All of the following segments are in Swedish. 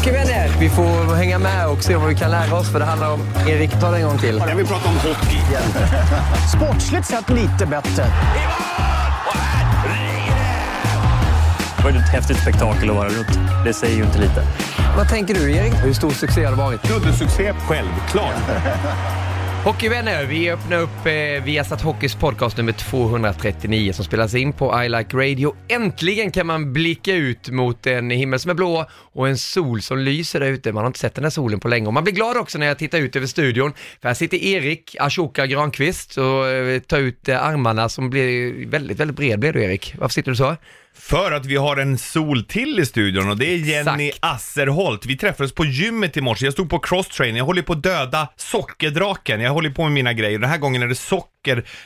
Hockeyvänner, vi får hänga med och se vad vi kan lära oss för det handlar om Erik, ta det en gång till. Jag vill prata om hockey igen. Sportsligt sett lite bättre. Det var ett häftigt spektakel att vara runt. Det säger ju inte lite. Vad tänker du Erik? Hur stor succé har det varit? Dubbelsuccé, självklart. Hockeyvänner, vi öppnar upp eh, Viasat Hockeys podcast nummer 239 som spelas in på I Like Radio. Äntligen kan man blicka ut mot en himmel som är blå och en sol som lyser där ute. Man har inte sett den här solen på länge och man blir glad också när jag tittar ut över studion. För här sitter Erik Ashoka Granqvist och eh, tar ut eh, armarna som blir väldigt, väldigt bred blir du Erik. Varför sitter du så? För att vi har en sol till i studion och det är Jenny Exakt. Asserholt. Vi träffades på gymmet i morse. Jag stod på crosstrain. Jag håller på att döda sockerdraken. Jag håller på med mina grejer. Den här gången är det socker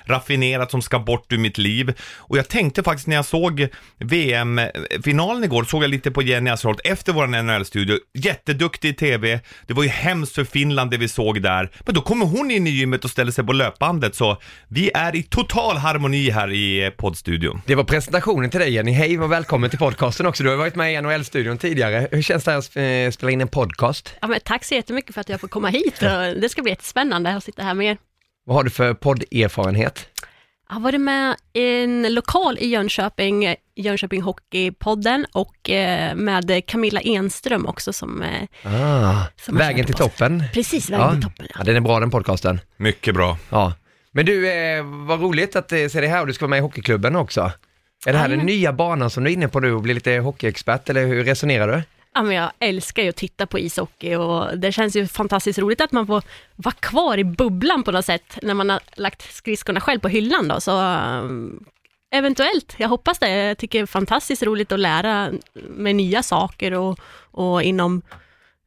raffinerat som ska bort ur mitt liv. Och jag tänkte faktiskt när jag såg VM-finalen igår, såg jag lite på Jenny Asserholt efter vår NHL-studio. Jätteduktig i TV. Det var ju hemskt för Finland det vi såg där. Men då kommer hon in i gymmet och ställer sig på löpbandet. Så vi är i total harmoni här i eh, poddstudion. Det var presentationen till dig Jenny. Hej och välkommen till podcasten också. Du har varit med i NHL-studion tidigare. Hur känns det att eh, spela in en podcast? Ja, men tack så jättemycket för att jag får komma hit. Det ska bli jättespännande att sitta här med er. Vad har du för podderfarenhet? Jag har varit med i en lokal i Jönköping, Jönköping Hockeypodden och eh, med Camilla Enström också som... eh, Ah, Som vägen till toppen. Precis, Vägen Ja. till toppen. Ja, Ja. den är bra den podcasten. Mycket bra. Ja. Men du, eh, vad roligt att se dig här och du ska vara med i Hockeyklubben också. Är det här den Jajamän. nya banan som du är inne på nu och blir lite hockeyexpert eller hur resonerar du? Ja, men jag älskar ju att titta på ishockey och det känns ju fantastiskt roligt att man får vara kvar i bubblan på något sätt när man har lagt skridskorna själv på hyllan då. Så um, eventuellt, jag hoppas det. Jag tycker det är fantastiskt roligt att lära med nya saker och, och inom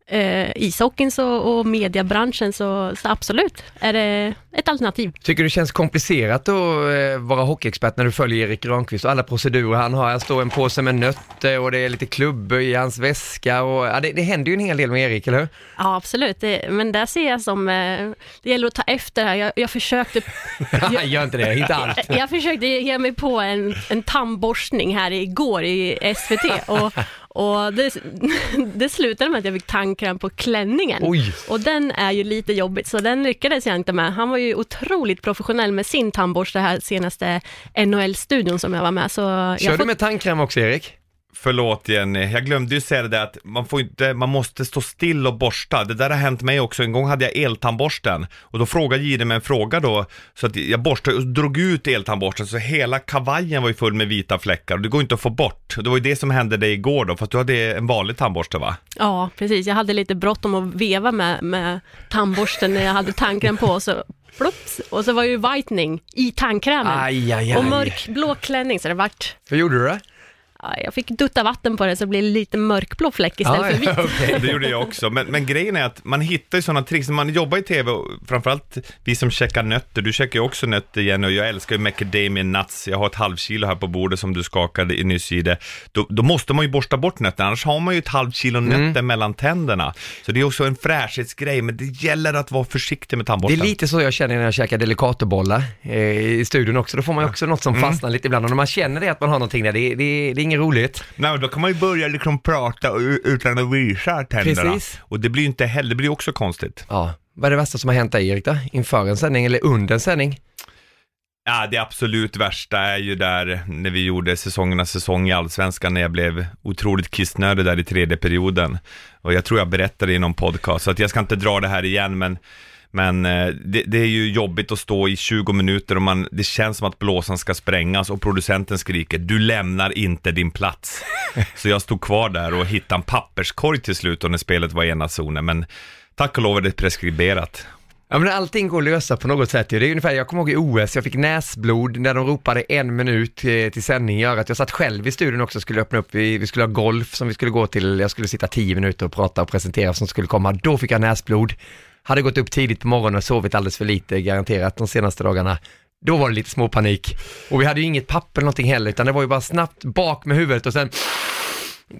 eh, ishockeyn så, och mediebranschen så, så absolut är det ett alternativ. Tycker du det känns komplicerat att eh, vara hockeyexpert när du följer Erik Granqvist och alla procedurer han har? Här står en påse med nötter och det är lite klubbor i hans väska och ja, det, det händer ju en hel del med Erik, eller hur? Ja, absolut. Det, men där ser jag som, eh, det gäller att ta efter här. Jag, jag försökte Gör inte det, inte allt. Jag försökte ge mig på en, en tandborstning här igår i SVT och, och det, det slutade med att jag fick tandkräm på klänningen. Oj. Och den är ju lite jobbigt, så den lyckades jag inte med. Han var ju otroligt professionell med sin tandborste här senaste NHL-studion som jag var med. Så jag Kör får- du med tandkräm också Erik? Förlåt Jenny, jag glömde ju säga det där att man får inte, man måste stå still och borsta. Det där har hänt mig också. En gång hade jag eltandborsten och då frågade Gide mig en fråga då, så att jag borstade och drog ut eltandborsten så hela kavajen var ju full med vita fläckar och det går inte att få bort. Det var ju det som hände dig igår då, fast du hade en vanlig tandborste va? Ja, precis. Jag hade lite bråttom att veva med, med tandborsten när jag hade tandkräm på. Så plups, och så var ju whitening i tandkrämen. Aj, aj, aj. Och mörkblå klänning, så det vart Hur gjorde du det? Ja, jag fick dutta vatten på det så det blev lite mörkblå fläck istället Ja, för vit. ja, okej. Det gjorde jag också, men, men grejen är att man hittar ju sådana tricks, när man jobbar i tv, och framförallt vi som käkar nötter, du käkar ju också nötter Jenny och jag älskar ju macadamia nuts, jag har ett halvkilo här på bordet som du skakade i nyss i det. Då, då måste man ju borsta bort nötterna, annars har man ju ett halvkilo nötter mellan tänderna. Så det är också en fräschhetsgrej, men det gäller att vara försiktig med Det är tandborsten. lite så jag känner när jag käkar delicatobollar eh, i studion också. Då får man ju också något som fastnar lite ibland och när man känner det att man har någonting där, det, det, det är inget roligt. Nej, då kan man ju börja liksom prata utan att visa tänderna. Precis. Och det blir inte heller, det blir också konstigt. Ja. Vad är det värsta som har hänt dig Erik då? Inför en sändning eller under en sändning? Ja, det absolut värsta är ju där när vi gjorde säsongernas säsong i Allsvenskan när jag blev otroligt kissnödig där i tredje perioden. Och jag tror jag berättade i någon podcast, så att jag ska inte dra det här igen, men men eh, det, det, är ju jobbigt att stå i 20 minuter och man, det känns som att blåsan ska sprängas och producenten skriker du lämnar inte din plats. Så jag stod kvar där och hittade en papperskorg till slut och när spelet var i ena zonen, men tack och lov är det preskriberat. Ja men allting går att lösa på något sätt. Det är ungefär, jag kommer ihåg i OS, jag fick näsblod när de ropade en minut till sändning gör att jag satt själv i studion också och skulle öppna upp, vi, vi skulle ha golf som vi skulle gå till, jag skulle sitta tio minuter och prata och presentera som skulle komma, då fick jag näsblod. Hade gått upp tidigt på morgonen och sovit alldeles för lite garanterat de senaste dagarna. Då var det lite småpanik. Och vi hade ju inget papper eller någonting heller, utan det var ju bara snabbt bak med huvudet och sen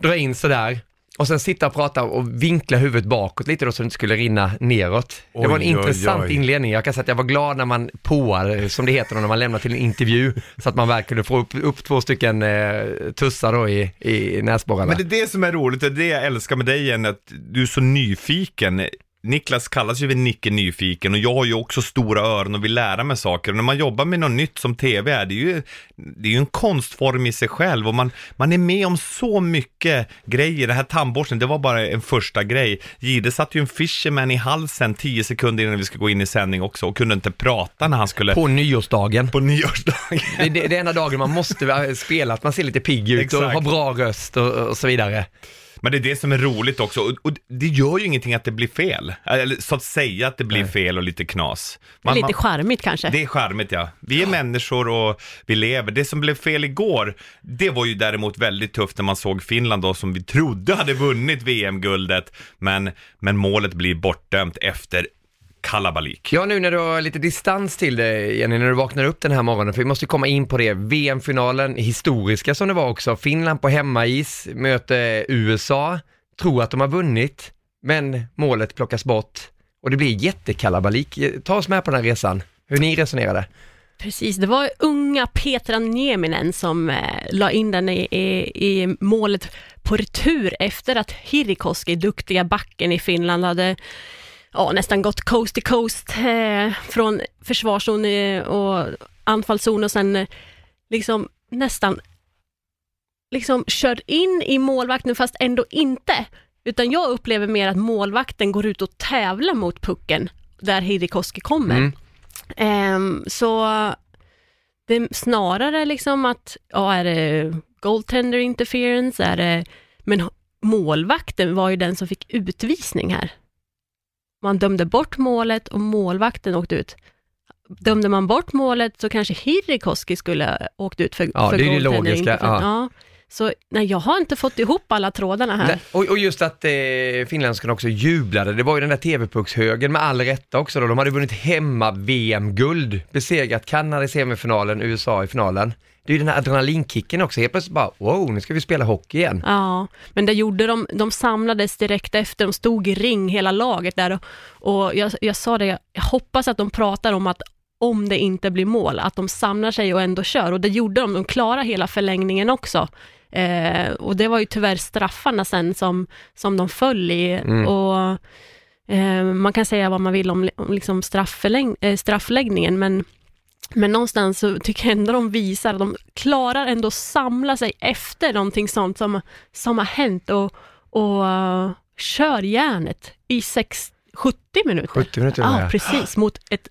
dra in sådär. Och sen sitta och prata och vinkla huvudet bakåt lite då så det inte skulle rinna neråt. Oj, det var en oj, intressant oj. inledning. Jag kan säga att jag var glad när man påar, som det heter när man lämnar till en intervju, så att man verkligen kunde få upp, upp två stycken eh, tussar då i, i näsborrarna. Men det är det som är roligt, det är det jag älskar med dig igen, att du är så nyfiken. Niklas kallas ju vid Nicke Nyfiken och jag har ju också stora öron och vill lära mig saker. Och när man jobbar med något nytt som tv är, det är ju, det är ju en konstform i sig själv och man, man är med om så mycket grejer. Den här tandborsten, det var bara en första grej. Gide satte ju en fisherman i halsen tio sekunder innan vi ska gå in i sändning också och kunde inte prata när han skulle... På nyårsdagen. På nyårsdagen. det, det, det är ena dagen man måste spela, att man ser lite pigg ut Exakt. och har bra röst och, och så vidare. Men det är det som är roligt också, och, och det gör ju ingenting att det blir fel. Eller så att säga att det blir Nej. fel och lite knas. Man, lite charmigt kanske. Det är charmigt ja. Vi är ja. människor och vi lever. Det som blev fel igår, det var ju däremot väldigt tufft när man såg Finland då som vi trodde hade vunnit VM-guldet. Men, men målet blir bortdömt efter kalabalik. Ja, nu när du har lite distans till det, Jenny, när du vaknar upp den här morgonen, för vi måste komma in på det. VM-finalen, historiska som det var också. Finland på hemmais möter USA, tror att de har vunnit, men målet plockas bort och det blir jättekalabalik. Ta oss med på den här resan, hur ni resonerade. Precis, det var unga Petra Nieminen som eh, la in den i, i, i, målet på retur efter att Hirikoski, duktiga backen i Finland, hade ja, nästan gått coast to coast eh, från försvarszon eh, och anfallszon och sen eh, liksom nästan liksom kör in i målvakten fast ändå inte. Utan jag upplever mer att målvakten går ut och tävlar mot pucken där Hirikoski kommer. Mm. Um, så det är snarare liksom att, ja är det goaltender interference, är det, men målvakten var ju den som fick utvisning här. Man dömde bort målet och målvakten åkte ut. Dömde man bort målet så kanske Hirikoski skulle åkt ut för, ja, för det är det logiska. Ja. ja. Så nej, jag har inte fått ihop alla trådarna här. Nej, och, och, just att eh, finländskarna också jublade, det var ju den där TV-puckshögen med all rätta också då. De hade vunnit hemma-VM-guld, besegrat Kanada i semifinalen, USA i finalen det är ju den här adrenalinkicken också, helt plötsligt bara wow, nu ska vi spela hockey igen. Ja, men det gjorde de, de samlades direkt efter, de stod i ring hela laget där och, och jag, jag sa det, jag hoppas att de pratar om att om det inte blir mål, att de samlar sig och ändå kör och det gjorde de, de klarade hela förlängningen också. Eh, och det var ju tyvärr straffarna sen som, som de föll i mm. och eh, man kan säga vad man vill om, om liksom eh, straffläggningen, men men någonstans så tycker jag ändå de visar att de klarar ändå samla sig efter någonting sånt som, som har hänt och, och uh, kör järnet i sex, 70 minuter. 70 minuter ja, ja, precis, mot ett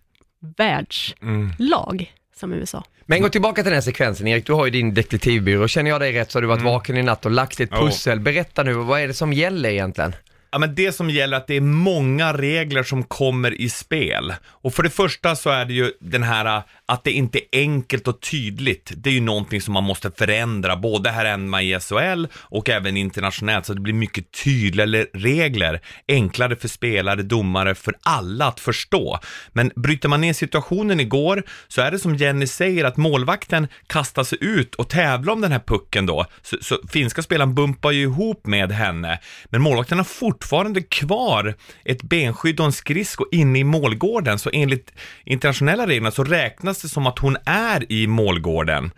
världslag mm. som USA. Men gå tillbaka till den här sekvensen Erik, du har ju din detektivbyrå. Känner jag dig rätt så har du varit mm. vaken i natt och lagt ett pussel. Berätta nu, vad är det som gäller egentligen? Ja, men det som gäller är att det är många regler som kommer i spel. Och för det första så är det ju den här äh, att det inte är enkelt och tydligt. Det är ju någonting som man måste förändra, både här hemma i SHL och även internationellt, så det blir mycket tydligare regler, enklare för spelare, domare, för alla att förstå. Men bryter man ner situationen igår så är det som Jenny säger att målvakten kastar sig ut och tävlar om den här pucken då. Så, så finska spelaren bumpar ju ihop med henne, men målvakten har fortfarande kvar ett benskydd och en skridsko inne i målgården, så enligt internationella reglerna så räknas det som att hon är i målgården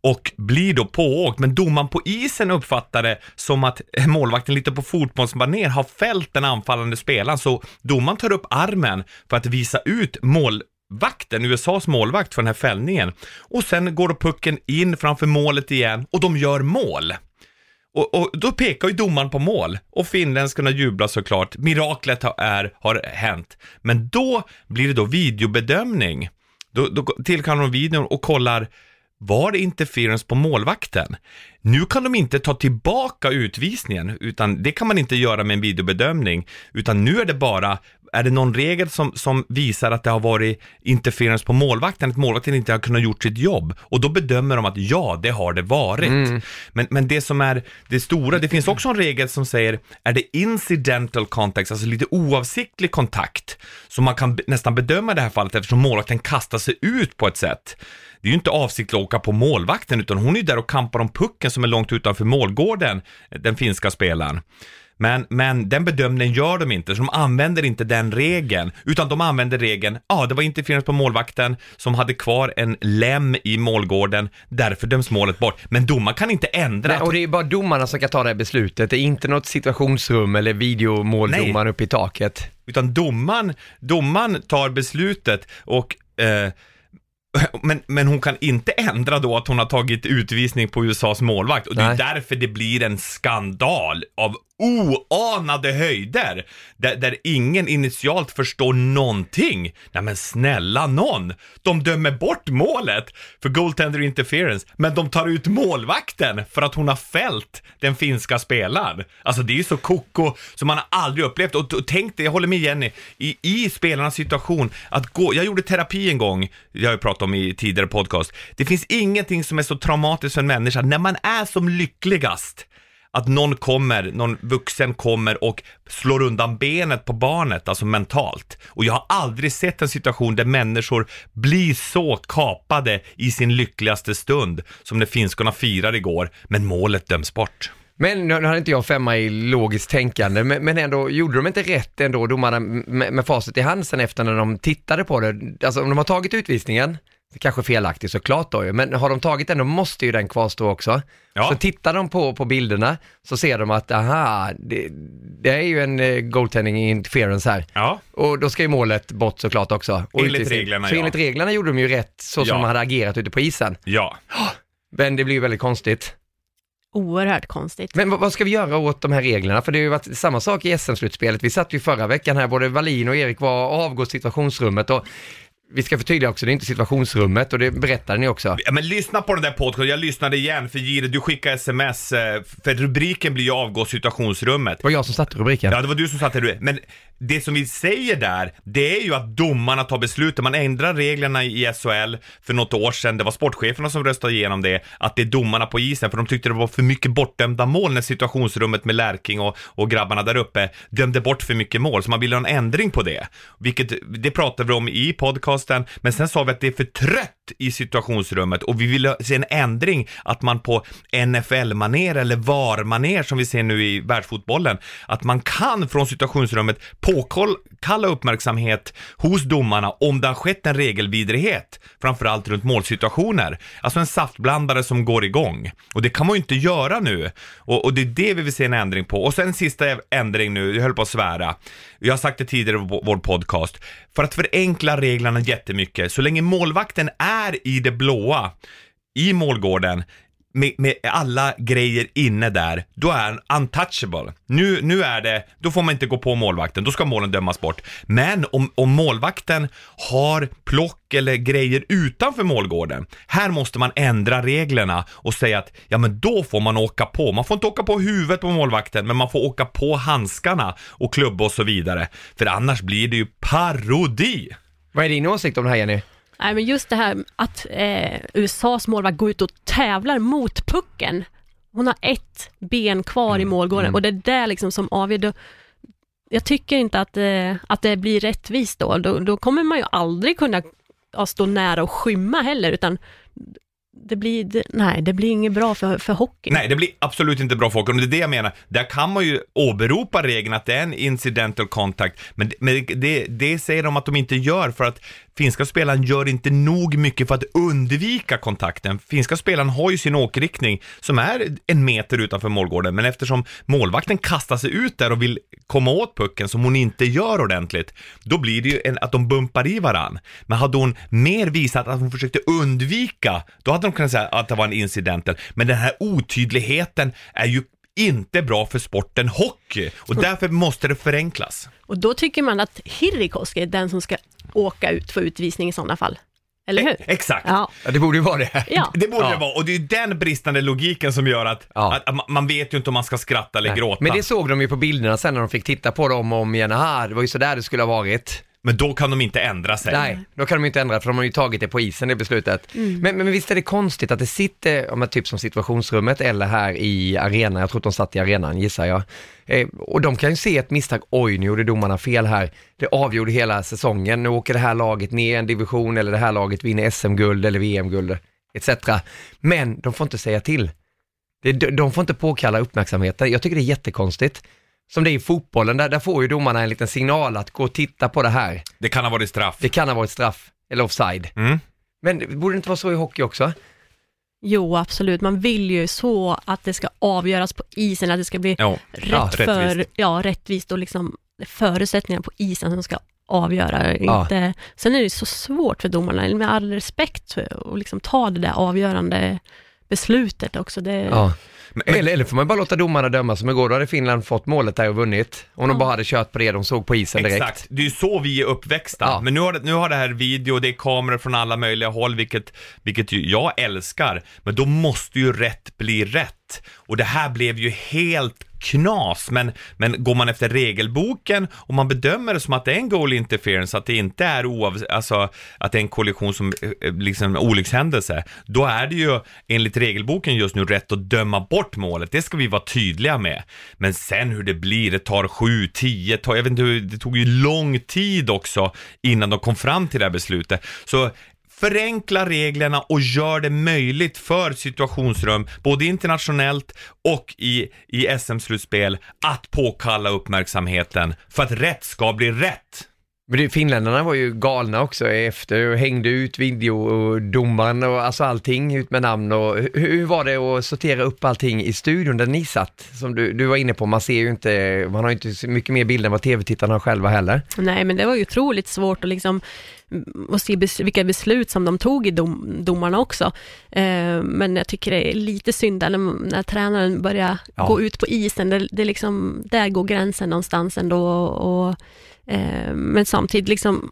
och blir då pååkt, men domaren på isen uppfattar det som att målvakten lite på fotbollsmanér har fällt den anfallande spelaren, så domaren tar upp armen för att visa ut mål målvakten, USAs målvakt för den här fällningen. Och sen går då pucken in framför målet igen och de gör mål. Och, och då pekar ju domaren på mål och finländskarna jublar såklart. Miraklet har, är, har hänt. Men då blir det då videobedömning. Då, då tillkallar de videon och kollar var det interference på målvakten? Nu kan de inte ta tillbaka utvisningen, utan det kan man inte göra med en videobedömning, utan nu är det bara, är det någon regel som, som visar att det har varit interference på målvakten, att målvakten inte har kunnat gjort sitt jobb, och då bedömer de att ja, det har det varit. Mm. Men, men det som är det stora, det finns också en regel som säger, är det incidental contact, alltså lite oavsiktlig kontakt, så man kan nästan bedöma i det här fallet eftersom målvakten kastar sig ut på ett sätt. Det är ju inte avsiktligt att åka på målvakten, utan hon är ju där och kampar om pucken som är långt utanför målgården, den finska spelaren. Men, men den bedömningen gör de inte, så de använder inte den regeln, utan de använder regeln, ja det var interferens på målvakten som hade kvar en lem i målgården, därför döms målet bort. Men domaren kan inte ändra. Nej, och det är bara domarna som kan ta det här beslutet, det är inte något situationsrum eller videomåldomaren uppe i taket. Utan domaren, domaren tar beslutet och eh, men, men hon kan inte ändra då att hon har tagit utvisning på USAs målvakt och det är Nej. därför det blir en skandal av oanade höjder där, där ingen initialt förstår någonting. Nej men snälla någon, de dömer bort målet för goaltender interference men de tar ut målvakten för att hon har fällt den finska spelaren. Alltså det är ju så koko som man har aldrig upplevt och, och tänk dig, jag håller med Jenny, i, i spelarnas situation att gå, jag gjorde terapi en gång, jag har ju pratat om i tidigare podcast, det finns ingenting som är så traumatiskt för en människa när man är som lyckligast att någon kommer, någon vuxen kommer och slår undan benet på barnet, alltså mentalt. Och jag har aldrig sett en situation där människor blir så kapade i sin lyckligaste stund, som när finskorna firar igår, men målet döms bort. Men nu hade inte jag femma i logiskt tänkande, men, men ändå, gjorde de inte rätt ändå, domarna med, med facit i hand sen efter när de tittade på det? Alltså om de har tagit utvisningen, kanske felaktigt såklart då ju, men har de tagit den, då måste ju den kvarstå också. Ja. Så tittar de på, på bilderna, så ser de att, aha, det, det är ju en uh, goaltending interference här. Ja, Och då ska ju målet bort såklart också. Och Enligt utvisning. reglerna, Så ja. enligt reglerna gjorde de ju rätt, så som Ja. de hade agerat ute på isen. ja. Men det blir ju väldigt konstigt. Oerhört konstigt. Men vad, vad ska vi göra åt de här reglerna? För det har ju varit samma sak i SM-slutspelet. Vi satt ju förra veckan här, både Wallin och Erik var avgå situationsrummet och vi ska förtydliga också, det är inte situationsrummet och det berättade ni också. Ja, men lyssna på den där podcasten, jag lyssnade igen för Gire, du skickade sms, eh, för rubriken blir ju avgå situationsrummet. Det var jag som satte rubriken. Ja, det var du som satte det. Men det som vi säger där, det är ju att domarna tar besluten. Man ändrar reglerna i SHL för något år sedan. Det var sportcheferna som röstade igenom det, att det är domarna på isen, för de tyckte det var för mycket bortdömda mål när situationsrummet med Lärking och, och grabbarna där uppe dömde bort för mycket mål. Så man ville ha en ändring på det. Vilket, det pratade vi om i podcasten, men sen sa vi att det är för trött i situationsrummet och vi vill se en ändring, att man på NFL-maner eller VAR-maner som vi ser nu i världsfotbollen, att man kan från situationsrummet påkalla uppmärksamhet hos domarna om det har skett en regelvidrighet, framförallt runt målsituationer. Alltså en saftblandare som går igång. Och det kan man ju inte göra nu. Och, och det är det vi vill se en ändring på. Och sen sista ändring nu, jag höll på att svära. Jag har sagt det tidigare i vår vår podcast. För att förenkla reglerna jättemycket, så länge målvakten är i det blåa, i målgården, med, med alla grejer inne där, då är han untouchable. Nu, nu är det, då får man inte gå på målvakten, då ska målen dömas bort. Men om, om målvakten har plock eller grejer utanför målgården, här måste man ändra reglerna och säga att, ja men då får man åka på. Man får inte åka på huvudet på målvakten, men man får åka på handskarna och klubba och så vidare. För annars blir det ju parodi. Vad är din åsikt om det här Jenny? Nej, men just det här att eh, USAs målvakt går ut och tävlar mot pucken. Hon har ett ben kvar i målgården och det är det liksom som avgör. Då, jag tycker inte att, eh, att det blir rättvist då. då. Då kommer man ju aldrig kunna ja, stå nära och skymma heller, utan det blir, det, nej, det blir inget bra för, för hockey. Nej, det blir absolut inte bra för hockey. Och det är det jag menar. Där kan man ju åberopa regeln att det är en incidental contact, men, men det, det säger de att de inte gör för att finska spelaren gör inte nog mycket för att undvika kontakten. Finska spelaren har ju sin åkriktning som är en meter utanför målgården, men eftersom målvakten kastar sig ut där och vill komma åt pucken som hon inte gör ordentligt, då blir det ju en, att de bumpar i varann. Men hade hon mer visat att hon försökte undvika, då hade de kunnat säga att det var en incidental. Men den här otydligheten är ju inte bra för sporten hockey och därför måste det förenklas. Och då tycker man att Hirikoski är den som ska åka ut för utvisning i sådana fall. Eller hur? E- Exakt. Ja. Ja, det borde ju vara det. Ja. Det borde Ja. det vara och det är ju den bristande logiken som gör att, Ja. att, att man- vet ju inte om man ska skratta eller Nej. gråta. Men det såg de ju på bilderna sen när de fick titta på dem om igen. Aha, det var ju så där det skulle ha varit. Men då kan de inte ändra sig. Nej, då kan de inte ändra för de har ju tagit det på isen, det beslutet. Men, men visst är det konstigt att det sitter, om man typ som situationsrummet eller här i arenan, jag tror att de satt i arenan gissar jag. Eh, och de kan ju se ett misstag, oj nu gjorde domarna fel här. Det avgjorde hela säsongen, nu åker det här laget ner en division eller det här laget vinner SM-guld eller VM-guld etc. Men de får inte säga till. De får inte påkalla uppmärksamheten. Jag tycker det är jättekonstigt. Som det är i fotbollen, där, där får ju domarna en liten signal att gå och titta på det här. Det kan ha varit straff. Det kan ha varit straff eller offside. Mm. Men borde det inte vara så i hockey också? Jo, absolut. Man vill ju så att det ska avgöras på isen, att det ska bli Ja. rätt Ja, för, rättvist. ja, rättvist och liksom förutsättningar på isen som ska avgöra. Ja. Inte, sen är det så svårt för domarna, med all respekt, att liksom ta det där avgörande beslutet också. Det, Ja. Men, Eller, eller får man bara låta domarna döma som igår, då hade Finland fått målet där och vunnit. Om de bara hade kört på det de såg på isen direkt. Exakt, det är ju så vi är uppväxta. Ja. Men nu har, det, nu har det här video, det är kameror från alla möjliga håll, vilket, vilket jag älskar. Men då måste ju rätt bli rätt. Och det här blev ju helt knas, men, men går man efter regelboken och man bedömer det som att det är en goal interference, att det inte är oav, alltså att det är en kollision som eh, eh, liksom olyckshändelse, då är det ju enligt regelboken just nu rätt att döma bort målet. Det ska vi vara tydliga med. Men sen hur det blir, det tar sju, tio, tar, jag vet inte hur, det tog ju lång tid också innan de kom fram till det här beslutet. Så förenkla reglerna och gör det möjligt för situationsrum, både internationellt och i, i SM-slutspel, att påkalla uppmärksamheten för att rätt ska bli rätt. Men det, finländarna var ju galna också efter och hängde ut videodomaren och alltså allting ut med namn och hur, hur var det att sortera upp allting i studion där ni satt? Som du, du var inne på, man ser ju inte, man har ju inte så mycket mer bilder än vad tv-tittarna har själva heller. Nej, men det var ju otroligt svårt att liksom att se bes- vilka beslut som de tog i dom, domarna också. Eh, men jag tycker det är lite synd när, när tränaren börjar Ja. gå ut på isen. Det, det är liksom, där går gränsen någonstans ändå. Och, eh, men samtidigt liksom,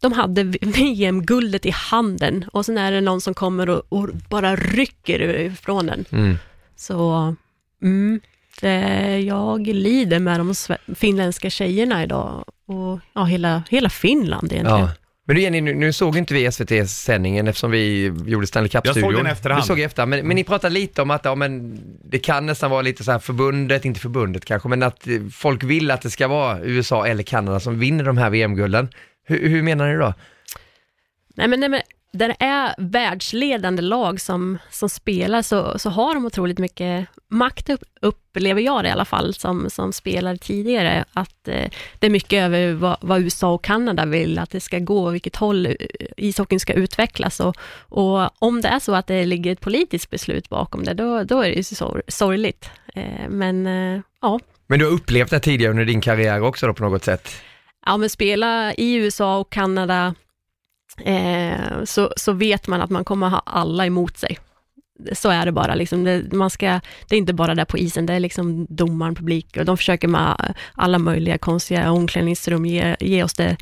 de hade VM-guldet i handen och sen är det någon som kommer och, och bara rycker ifrån den. Mm. Så, mm, det, jag lider med de finländska tjejerna idag och ja, hela, hela Finland egentligen. Ja. Men du Jenny, nu, nu såg inte vi SVT-sändningen eftersom vi gjorde Stanley Cup-studion. Jag såg den efterhand. Du såg i efterhand, men, men ni pratade lite om att ja, men det kan nästan vara lite så här förbundet, inte förbundet kanske, men att eh, folk vill att det ska vara USA eller Kanada som vinner de här VM-gulden. Hur, hur menar ni då? Nej, men, nej, men där det är världsledande lag som, som spelar så, så har de otroligt mycket makt, upp, upplever jag det i alla fall, som, som spelare tidigare, att eh, det är mycket över vad, vad USA och Kanada vill att det ska gå, vilket håll eh, ishockeyn ska utvecklas och, och om det är så att det ligger ett politiskt beslut bakom det, då, då är det ju sor- sorgligt. Eh, men eh, ja, Men du har upplevt det tidigare under din karriär också då på något sätt? ja, men spela i USA och Kanada eh, så, så vet man att man kommer ha alla emot sig. Så är det bara. Liksom. Det, man ska, det är inte bara där på isen, det är liksom domaren, publik och de försöker med alla möjliga konstiga omklädningsrum ge, ge oss det,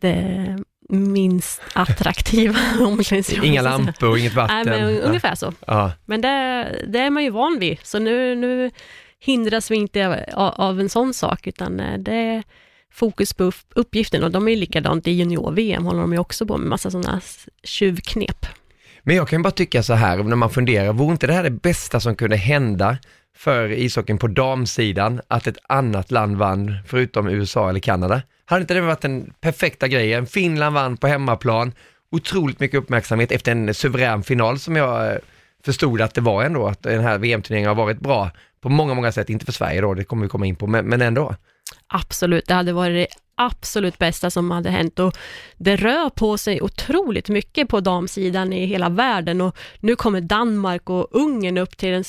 det minst attraktiva omklädningsrummet. Inga lampor och inget vatten? Nej, men ungefär så. Ja. Men det, det är man ju van vid, så nu, nu hindras vi inte av, av en sån sak, utan eh, det är fokus på uppgiften och de är ju likadant i junior-VM, håller de ju också på med massa sådana tjuvknep. Men jag kan bara tycka så här, när man funderar, vore inte det här det bästa som kunde hända för ishockeyn på damsidan, att ett annat land vann, förutom USA eller Kanada? Hade inte det varit den perfekta grejen? Finland vann på hemmaplan, otroligt mycket uppmärksamhet efter en suverän final som jag eh, förstod att det var ändå, att den här VM-turneringen har varit bra på många, många sätt, inte för Sverige då, det kommer vi komma in på, men, men ändå. Absolut, det hade varit det absolut bästa som hade hänt. Och det rör på sig otroligt mycket på damsidan i hela världen. Och nu kommer Danmark och Ungern upp till den,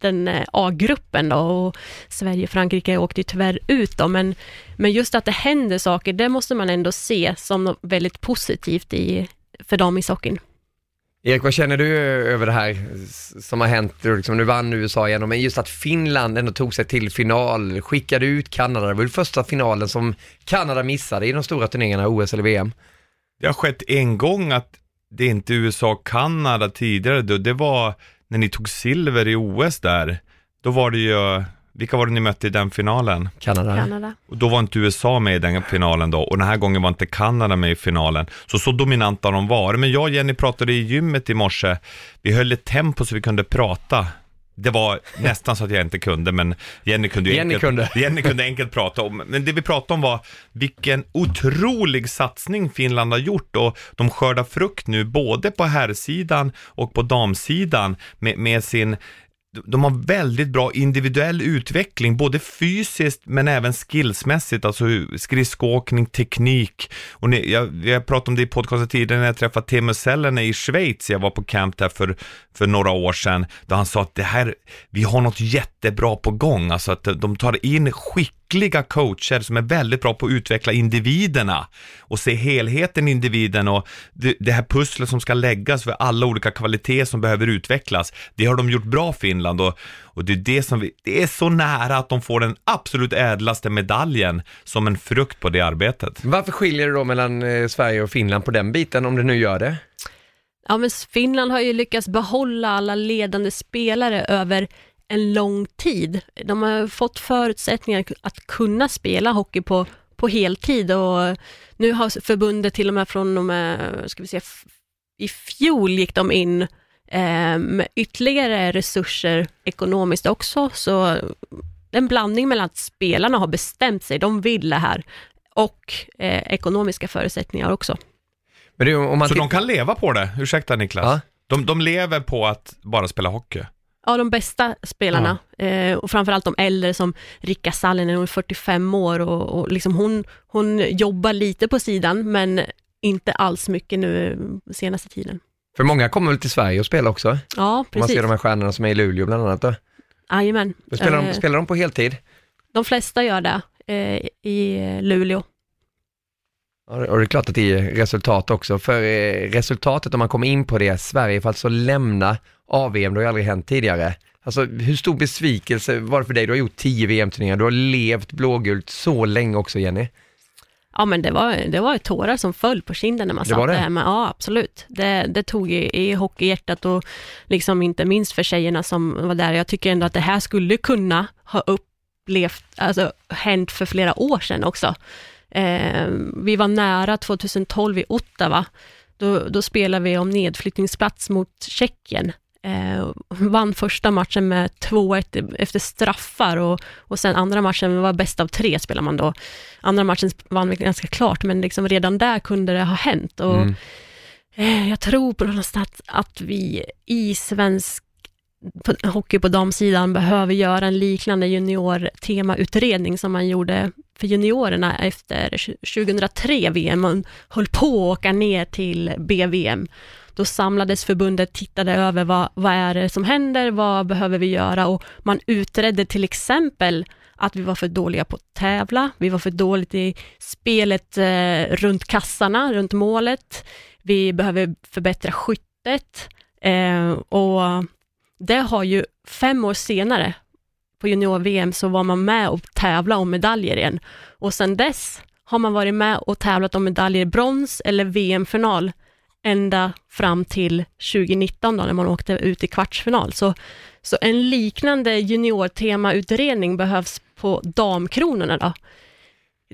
den eh, A-gruppen då. Och Sverige och Frankrike åkte ju tyvärr ut då, men, men just att det händer saker, det måste man ändå se som något väldigt positivt i, för damishockeyn. Erik, vad känner du över det här som har hänt? Liksom, nu vann USA igen, men just att Finland ändå tog sig till final, skickade ut Kanada. Det var ju första finalen som Kanada missade i de stora turneringarna, OS eller VM. Det har skett en gång att det inte är USA och Kanada tidigare, då, det var när ni tog silver i OS där. Då var det ju, vilka var det ni mötte i den finalen? Kanada. Kanada. Och då var inte USA med i den finalen då och den här gången var inte Kanada med i finalen. Så så dominanta har de varit. Men jag och Jenny pratade i gymmet i morse. Vi höll ett tempo så vi kunde prata. Det var nästan så att jag inte kunde, men Jenny kunde ju Jenny enkelt, kunde. Jenny kunde enkelt prata om. Men det vi pratade om var vilken otrolig satsning Finland har gjort och de skördar frukt nu både på herrsidan och på damsidan med, med sin de har väldigt bra individuell utveckling, både fysiskt men även skillsmässigt, alltså skridskoåkning, teknik. Och ni, jag, jag pratade om det i podcasten tidigare när jag träffade Teemu Selänne i Schweiz, jag var på camp där för, för några år sedan, då han sa att det här, vi har något jättebra på gång, alltså att de tar in skick skickliga coacher som är väldigt bra på att utveckla individerna och se helheten i individen och det, det här pusslet som ska läggas för alla olika kvaliteter som behöver utvecklas. Det har de gjort bra Finland och, och det är det som vi, det är så nära att de får den absolut ädlaste medaljen som en frukt på det arbetet. Varför skiljer det då mellan eh, Sverige och Finland på den biten, om det nu gör det? Ja, men Finland har ju lyckats behålla alla ledande spelare över en lång tid. De har fått förutsättningar att kunna spela hockey på, på heltid och nu har förbundet till och med från och med, ska vi säga, i fjol gick de in eh, med ytterligare resurser ekonomiskt också, så en blandning mellan att spelarna har bestämt sig, de vill det här, och eh, ekonomiska förutsättningar också. Men det, om man Så de kan leva på det, ursäkta Niklas. Ja. De, de lever på att bara spela hockey. Ja, de bästa spelarna eh, och framförallt de äldre som Rikka Sallinen, hon är 45 år och, och liksom hon, hon jobbar lite på sidan men inte alls mycket nu senaste tiden. För många kommer väl till Sverige och spelar också? Ja, Om man precis. ser de här stjärnorna som är i Luleå bland annat då. Jajamän. Spelar, de, Eh, spelar de på heltid? de flesta gör det eh, i Luleå. Och det är klart att det är resultat också, för eh, resultatet om man kommer in på det, Sverige får alltså lämna AVM, det har ju aldrig hänt tidigare. Alltså hur stor besvikelse var det för dig? Du har gjort 10 VM-turneringar, du har levt blågult så länge också Jenny. Ja, men det var, det var tårar som föll på kinden när man Det satt där. Men, ja, absolut. Det, det tog i, i hockeyhjärtat och liksom inte minst för tjejerna som var där. Jag tycker ändå att det här skulle kunna ha upplevt, alltså hänt för flera år sedan också. Eh, vi var nära 2012 i Ottawa. Då, då spelade vi om nedflyttningsplats mot Tjeckien. Eh, vann första matchen med 2-1 efter straffar och, och sen andra matchen var bäst av tre spelar man då. Andra matchen vann vi ganska klart, men liksom redan där kunde det ha hänt. Och, Mm. eh, jag tror på någonstans att, att vi i svensk hockey på damsidan behöver göra en liknande junior-temautredning som man gjorde för juniorerna efter 2003 VM. Man höll på att åka ner till BVM. Då samlades förbundet, tittade över vad, vad är det som händer, vad behöver vi göra och man utredde till exempel att vi var för dåliga på att tävla, vi var för dåligt i spelet eh, runt kassarna, runt målet, vi behöver förbättra skyttet eh, och det har ju fem år senare på junior-VM så var man med och tävlade om medaljer igen och sedan dess har man varit med och tävlat om medaljer i brons eller VM-final ända fram till 2019 då, när man åkte ut i kvartsfinal. Så, så en liknande juniortemautredning behövs på damkronorna då.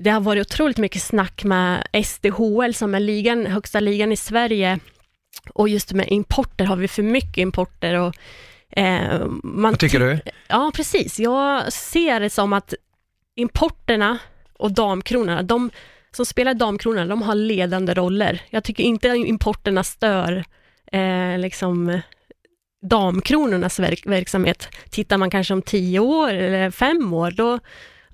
Det har varit otroligt mycket snack med SDHL som är ligan, högsta ligan i Sverige och just med importer, har vi för mycket importer och eh, Vad tycker du? Ja, precis. Jag ser det som att importerna och damkronorna, de som spelar damkronorna, de har ledande roller. Jag tycker inte importerna stör eh, liksom damkronornas verk verksamhet. Tittar man kanske om tio år eller fem år, då,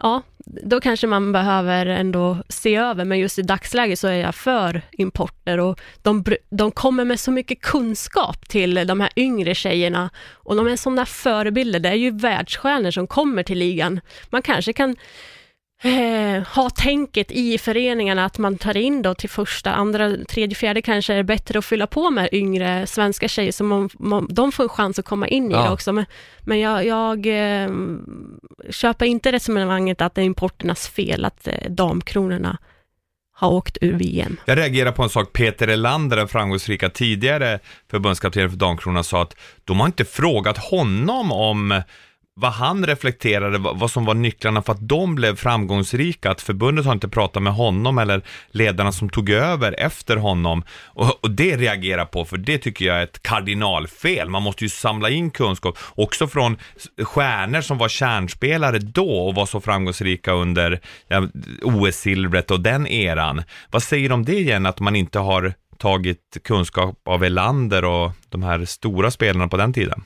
ja, då kanske man behöver ändå se över, men just i dagsläget så är jag för importer och de, de kommer med så mycket kunskap till de här yngre tjejerna och de är sådana förebilder, det är ju världsstjärnor som kommer till ligan. Man kanske kan eh, ha tänket i föreningarna att man tar in då till första, andra, tredje, fjärde kanske är bättre att fylla på med yngre svenska tjejer så man, man, de får en chans att komma in i Ja. det också. Men, men jag, jag eh, köper inte resonemanget att det är importernas fel att eh, damkronorna har åkt ur VM. Jag reagerar på en sak, Peter Elander, den framgångsrika tidigare förbundskaptenen för Damkronan, sa att de har inte frågat honom om vad han reflekterade, vad som var nycklarna för att de blev framgångsrika, att förbundet har inte pratat med honom eller ledarna som tog över efter honom. Och, och det reagerar på, för det tycker jag är ett kardinalfel. Man måste ju samla in kunskap, också från stjärnor som var kärnspelare då och var så framgångsrika under ja, OS-silvret och den eran. Vad säger du om det igen, att man inte har tagit kunskap av Elander och de här stora spelarna på den tiden?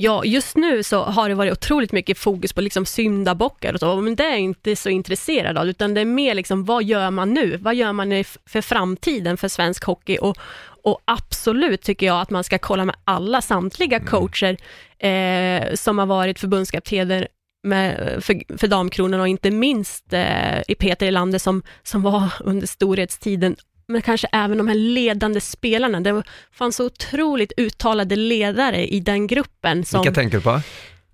Ja, just nu så har det varit otroligt mycket fokus på liksom syndabockar och så, men det är jag inte så intresserad av, utan det är mer liksom, vad gör man nu? Vad gör man för framtiden för svensk hockey? Och, och absolut tycker jag att man ska kolla med alla, samtliga coacher eh, som har varit förbundskaptener med, för, för Damkronan och inte minst eh, i Peter Elander som, som var under storhetstiden men kanske även de här ledande spelarna. Det fanns så otroligt uttalade ledare i den gruppen som Vilka tänker du på?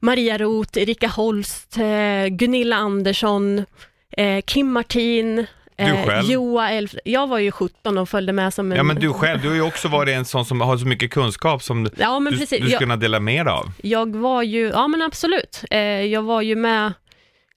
Maria Roth, Erika Holst, eh, Gunilla Andersson, eh, Kim Martin, eh, själv? Joa Elf. Jag var ju 17 och följde med som en... Ja men du själv, du har ju också varit en sån som har så mycket kunskap som Ja, du, precis. du skulle kunna dela med dig av. Jag var ju, ja men absolut, eh, jag var ju med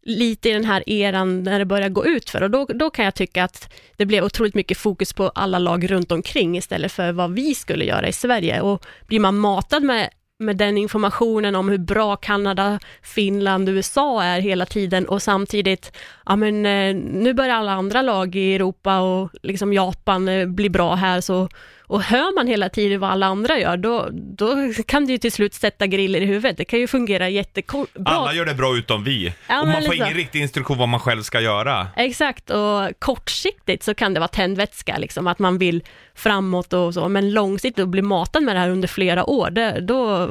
lite i den här eran när det börjar gå ut för. Och då, då kan jag tycka att det blev otroligt mycket fokus på alla lag runt omkring istället för vad vi skulle göra i Sverige. Och blir man matad med med den informationen om hur bra Kanada, Finland, USA är hela tiden och samtidigt, ja men eh, nu börjar alla andra lag i Europa och liksom Japan eh, bli bra här så och hör man hela tiden vad alla andra gör, då, då kan det ju till slut sätta griller i huvudet. Det kan ju fungera jättebra. Alla gör det bra utom vi. Ja, och man får liksom. ingen riktig instruktion vad man själv ska göra. Exakt, och kortsiktigt så kan det vara tändvätska, liksom, att man vill framåt och så, men långsiktigt att bli matad med det här under flera år, det, då,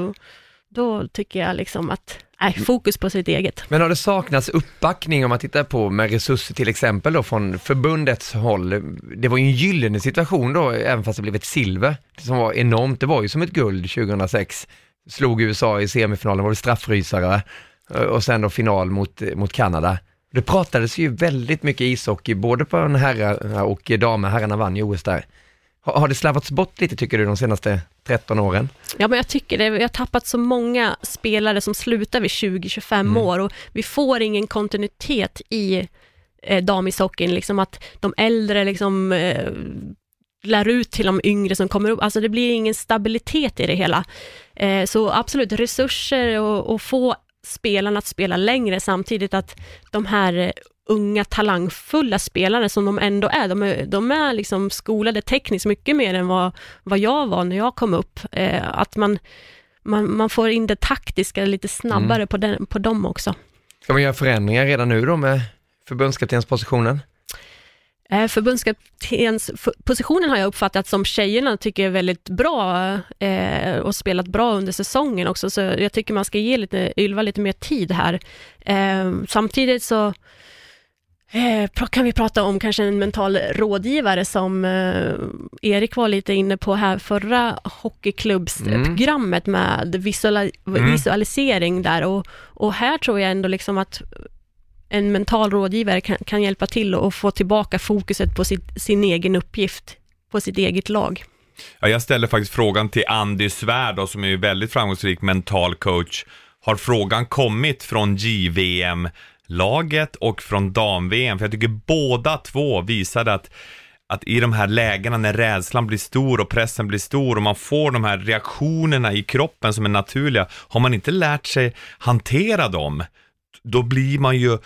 då tycker jag liksom att, nej, fokus på sitt eget. Men har det saknats uppbackning om man tittar på med resurser till exempel då från förbundets håll? Det var ju en gyllene situation då, även fast det blev ett silver som var enormt. Det var ju som ett guld 2006. Slog USA i semifinalen, var det straffrysare och sen då final mot, mot Kanada. Det pratades ju väldigt mycket ishockey, både på en herrar och damer. Herrarna vann ju OS där. Har, har det slarvats bort lite tycker du de senaste 13 åren? Ja, men jag tycker det. Vi har tappat så många spelare som slutar vid 20-25 år och vi får ingen kontinuitet i eh, damishockeyn, liksom att de äldre liksom eh, lär ut till de yngre som kommer upp. Alltså det blir ingen stabilitet i det hela. Eh, så absolut, resurser och, och få spelarna att spela längre samtidigt att de här unga talangfulla spelarna som de ändå är, de är, de är liksom skolade tekniskt mycket mer än vad, vad jag var när jag kom upp. Eh, att man, man, man får in det taktiska lite snabbare på, den, på dem också. Ska man göra förändringar redan nu då med förbundskaptenspositionen? Eh, Förbundskaptenspositionen har jag uppfattat som tjejerna tycker är väldigt bra eh, och spelat bra under säsongen också, så jag tycker man ska ge lite, Ylva lite mer tid här. Eh, samtidigt så kan vi prata om kanske en mental rådgivare som eh, Erik var lite inne på här förra hockeyklubbsprogrammet med visuala, visualisering där och, och här tror jag ändå liksom att en mental rådgivare kan, kan hjälpa till och få tillbaka fokuset på sitt, sin egen uppgift, på sitt eget lag. Ja, jag ställde faktiskt frågan till Andy Svärd då, som är väldigt framgångsrik mental coach. Har frågan kommit från laget och från dam-VM? För jag tycker båda två visade att att i de här lägena när rädslan blir stor och pressen blir stor och man får de här reaktionerna i kroppen som är naturliga, har man inte lärt sig hantera dem, då blir man ju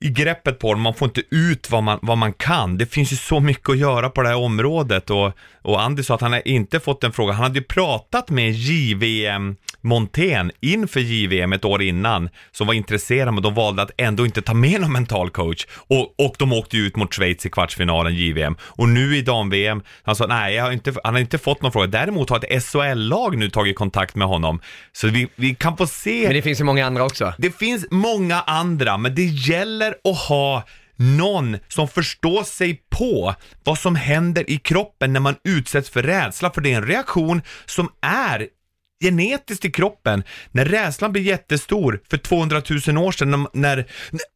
i greppet på dem, man får inte ut vad man, vad man kan. Det finns ju så mycket att göra på det här området och, och Andy sa att han har inte fått en fråga. Han hade ju pratat med JVM Montén inför JVM ett år innan som var intresserade men de valde att ändå inte ta med någon mental coach och, och de åkte ut mot Schweiz i kvartsfinalen JVM och nu i dam-VM, han sa nej, jag har inte, han har inte fått någon fråga. Däremot har ett SHL-lag nu tagit kontakt med honom. Så vi, vi kan få se. Men det finns ju många andra också. Det finns många andra, men det gäller att ha någon som förstår sig på vad som händer i kroppen när man utsätts för rädsla, för det är en reaktion som är genetiskt i kroppen. När rädslan blir jättestor för 200 000 år sedan, när,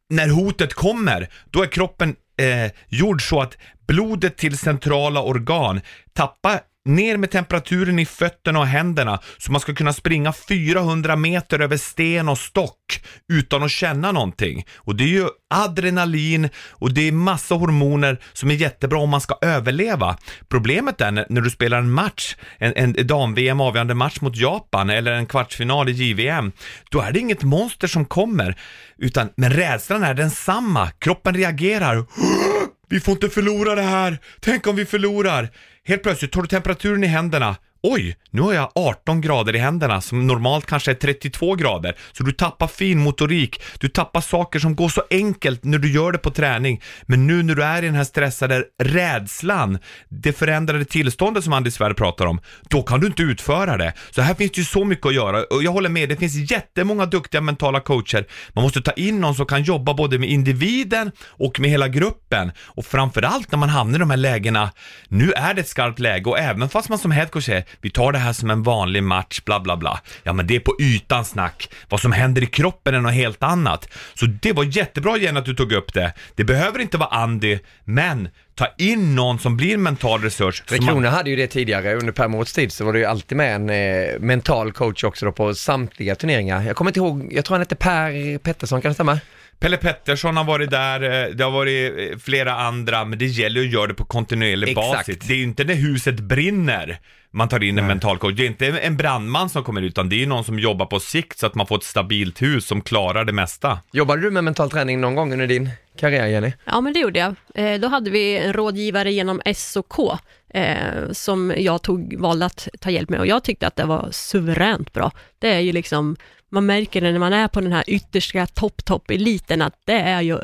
när hotet kommer, då är kroppen eh, gjord så att blodet till centrala organ tappar ner med temperaturen i fötterna och händerna så man ska kunna springa 400 meter över sten och stock utan att känna någonting. Och det är ju adrenalin och det är massa hormoner som är jättebra om man ska överleva. Problemet är när, du spelar en match, en, en dam-VM avgörande match mot Japan eller en kvartsfinal i JVM, då är det inget monster som kommer, utan men rädslan är densamma. Kroppen reagerar. Vi får inte förlora det här! Tänk om vi förlorar! Helt plötsligt tar du temperaturen i händerna. Oj, nu har jag 18 grader i händerna som normalt kanske är 32 grader. Så du tappar fin motorik, du tappar saker som går så enkelt när du gör det på träning. Men nu när du är i den här stressade rädslan, det förändrade tillståndet som Andy Svärd pratar om, då kan du inte utföra det. Så här finns det ju så mycket att göra och jag håller med, det finns jättemånga duktiga mentala coacher. Man måste ta in någon som kan jobba både med individen och med hela gruppen. Och framförallt när man hamnar i de här lägena, nu är det skarpt läge och även fast man som headcoach är vi tar det här som en vanlig match, bla bla bla. Ja men det är på ytan snack. Vad som händer i kroppen är något helt annat. Så det var jättebra igen att du tog upp det. Det behöver inte vara Andy, men ta in någon som blir mental resurs. Tre Kronor hade ju det tidigare, under Per Mårts tid så var det ju alltid med en eh, mental coach också då på samtliga turneringar. Jag kommer inte ihåg, jag tror han hette Per Pettersson, kan det stämma? Pelle Pettersson har varit där, eh, det har varit eh, flera andra, men det gäller att göra det på kontinuerlig Exakt. basis. Det är ju inte när huset brinner man tar in en mental coach. Det är inte en brandman som kommer ut, utan det är någon som jobbar på sikt så att man får ett stabilt hus som klarar det mesta. Jobbade du med mental träning någon gång under din karriär, Jenny? Ja, men det gjorde jag. Eh, då hade vi en rådgivare genom SOK eh, som jag tog, valde att ta hjälp med och jag tyckte att det var suveränt bra. Det är ju liksom, man märker det när man är på den här yttersta topp-topp-eliten att det är ju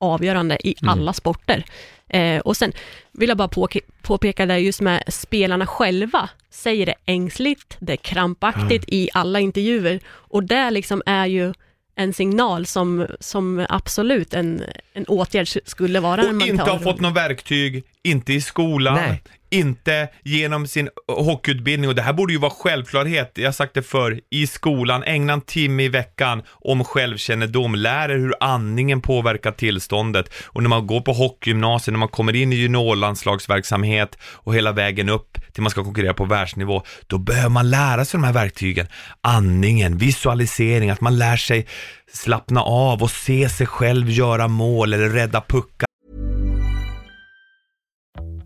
avgörande i alla sporter. Eh, och sen vill jag bara påke- påpeka det just med spelarna själva, säger det ängsligt, det är krampaktigt i alla intervjuer. Och det liksom är ju en signal som, som absolut en, en åtgärd skulle vara Och inte har fått något verktyg, inte i skolan, Nej. inte genom sin hockeyutbildning. Och det här borde ju vara självklarhet, jag har sagt det förr, i skolan, ägna en timme i veckan om självkännedom, lär er hur andningen påverkar tillståndet. Och när man går på hockeygymnasiet, när man kommer in i juniorlandslagsverksamhet och hela vägen upp till man ska konkurrera på världsnivå, då behöver man lära sig de här verktygen, andningen, visualisering, att man lär sig slappna av och se sig själv göra mål eller rädda puckar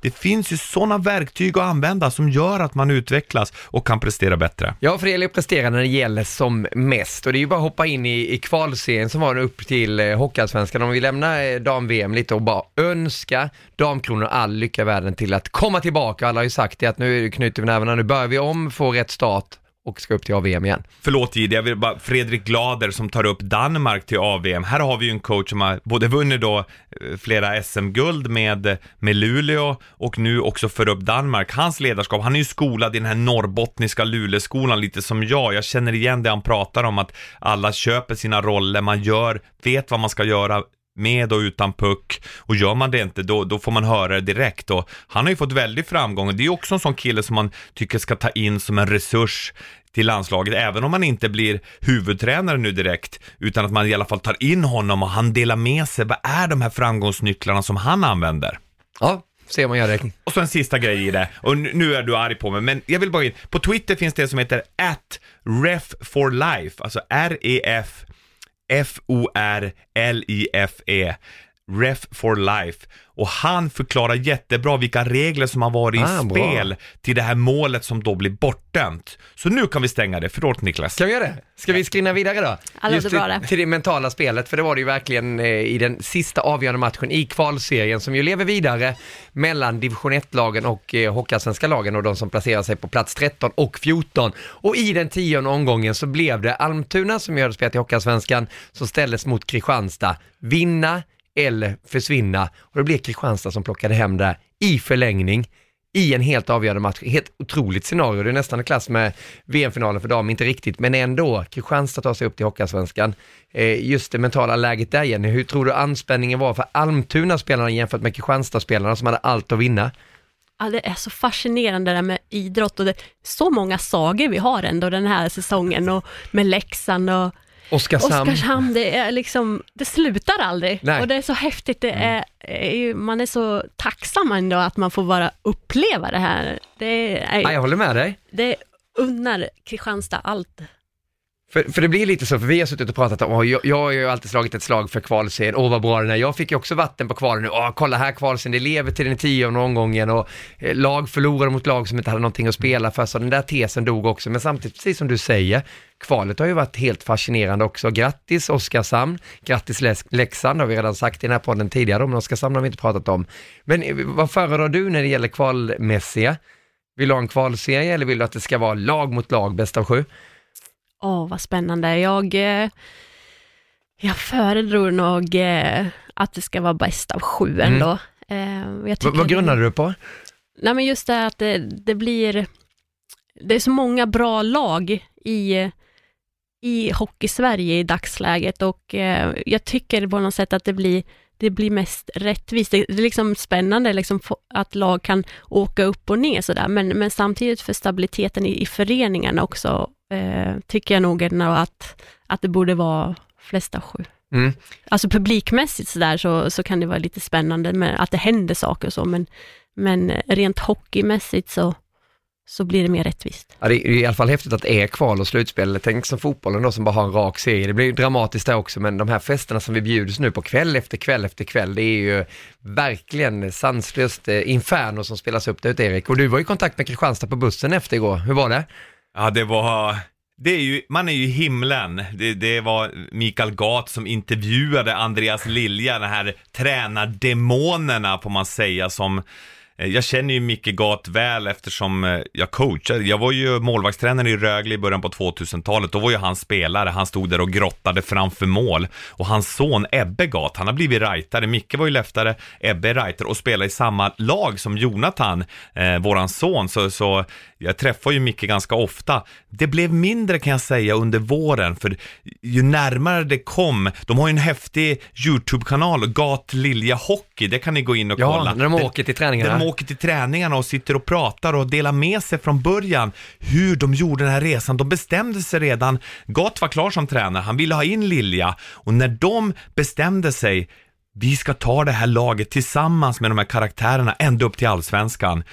Det finns ju sådana verktyg att använda som gör att man utvecklas och kan prestera bättre. Ja, för det gäller att prestera när det gäller som mest och det är ju bara att hoppa in i, i kvalserien som var upp till eh, Hockeyallsvenskan. Om vi lämnar eh, dam-VM lite och bara önska Damkronor all lycka i världen till att komma tillbaka. Alla har ju sagt det att nu knyter vi nävarna, nu börjar vi om, får rätt start och ska upp till AVM igen. Förlåt Jihde, jag vill bara, Fredrik Glader som tar upp Danmark till AVM. Här har vi ju en coach som har både vunnit då eh, flera SM-guld med, eh, med Luleå och nu också för upp Danmark. Hans ledarskap, han är ju skolad i den här norrbottniska Luleåskolan lite som jag. Jag känner igen det han pratar om, att alla köper sina roller, man gör, vet vad man ska göra, med och utan puck. Och gör man det inte då, då får man höra det direkt. Och han har ju fått väldigt framgång. Och det är också en sån kille som man tycker ska ta in som en resurs till landslaget, även om man inte blir huvudtränare nu direkt, utan att man i alla fall tar in honom och han delar med sig, vad är de här framgångsnycklarna som han använder? Ja, se om man gör det. Och så en sista grej i det, och nu är du arg på mig, men jag vill bara in, på Twitter finns det som heter at ref for life, alltså R-E-F F-O-R-L-I-F-E, Ref for Life. Och han förklarar jättebra vilka regler som har varit Ah, i bra. spel till det här målet som då blir bortdömt. Så nu kan vi stänga det, förlåt Niklas. Ska vi göra det? Ska vi skrinna vidare då? Just bra till, det. till det mentala spelet, för det var det ju verkligen eh, i den sista avgörande matchen i kvalserien som ju lever vidare mellan division 1-lagen och eh, Hockeyallsvenska lagen och de som placerar sig på plats 13 och 14. Och i den tionde omgången så blev det Almtuna som ju hade spelat i Hockeyallsvenskan som ställdes mot Kristianstad. Vinna eller försvinna. Och det blev Kristianstad som plockade hem det i förlängning i en helt avgörande match. Helt otroligt scenario. Det är nästan i klass med VM-finalen för damer, inte riktigt, men ändå. Kristianstad tar sig upp till Hockeyallsvenskan. Eh, just det mentala läget där Jenny, hur tror du anspänningen var för Almtuna-spelarna jämfört med Kristianstad-spelarna som hade allt att vinna? Ja, det är så fascinerande det där med idrott och det så många sagor vi har ändå den här säsongen och med Leksand och Oskarshamn. Oskarshamn, det är liksom, det slutar aldrig. Nej. Och det är så häftigt, det är, är man är så tacksam ändå att man får bara uppleva det här. Det är, Ja, jag håller med dig. det unnar Kristianstad allt. För, för det blir lite så, för vi har suttit och pratat om, åh, jag, jag har ju alltid slagit ett slag för kvalserien, åh vad bra den är. Jag fick ju också vatten på kvalen nu, åh kolla här kvalserien, det lever till den tionde omgången och eh, lag förlorade mot lag som inte hade någonting att spela för, så den där tesen dog också. Men samtidigt, precis som du säger, kvalet har ju varit helt fascinerande också. Grattis Oskarshamn, grattis Leksand, har vi redan sagt i den här podden tidigare, men Oskarshamn har vi inte pratat om. Men eh, vad föredrar du när det gäller kvalmässiga? Vill du ha en kvalserie eller vill du att det ska vara lag mot lag, bäst av sju? Åh, vad spännande. Jag, eh, jag föredrar nog eh, att det ska vara bäst av sju Mm. ändå. Eh, V- tycker- vad grundar du på? Nej men just det att det, det blir, det är så många bra lag i, i hockey-Sverige i dagsläget och eh, jag tycker på något sätt att det blir, det blir mest rättvist. Det, det är liksom spännande liksom att lag kan åka upp och ner sådär, men, men samtidigt för stabiliteten i, i föreningarna också, eh, tycker jag nog ändå att, att det borde vara flesta sju. Mm. Alltså publikmässigt sådär så, så kan det vara lite spännande med att det händer saker och så, men, men rent hockeymässigt så, så blir det mer rättvist. Ja, det är i alla fall häftigt att det är kval och slutspel. Tänk som fotbollen då som bara har en rak serie. Det blir dramatiskt där också, men de här festerna som vi bjuds nu på kväll efter kväll efter kväll, det är ju verkligen sanslöst eh, inferno som spelas upp där ute Erik. Och du var i kontakt med Kristianstad på bussen efter igår. Hur var det? Ja, det var... Det är ju, man är ju i himlen. Det, det var Mikael Gat som intervjuade Andreas Lilja, den här tränardemonerna får man säga som jag känner ju Micke Gat väl eftersom eh, jag coachar. Jag var ju målvaktstränare i Rögle i början på 2000-talet. Då var ju han spelare. Han stod där och grottade framför mål. Och hans son Ebbe Gat, han har blivit rightare. Micke var ju leftare, Ebbe rightare och spelar i samma lag som Jonathan, eh, våran son. Så, så jag träffar ju Micke ganska ofta. Det blev mindre kan jag säga under våren, för ju närmare det kom, de har ju en häftig YouTube-kanal, Gat Lilja Hockey, det kan ni gå in och Ja, kolla. när de åker till träningarna. Åker till träningarna och sitter och pratar och delar med sig från början hur de gjorde den här resan. De bestämde sig redan, Gott var klar som tränare, han ville ha in Lilja och när de bestämde sig vi ska ta det här laget tillsammans med de här karaktärerna ända upp till allsvenskan.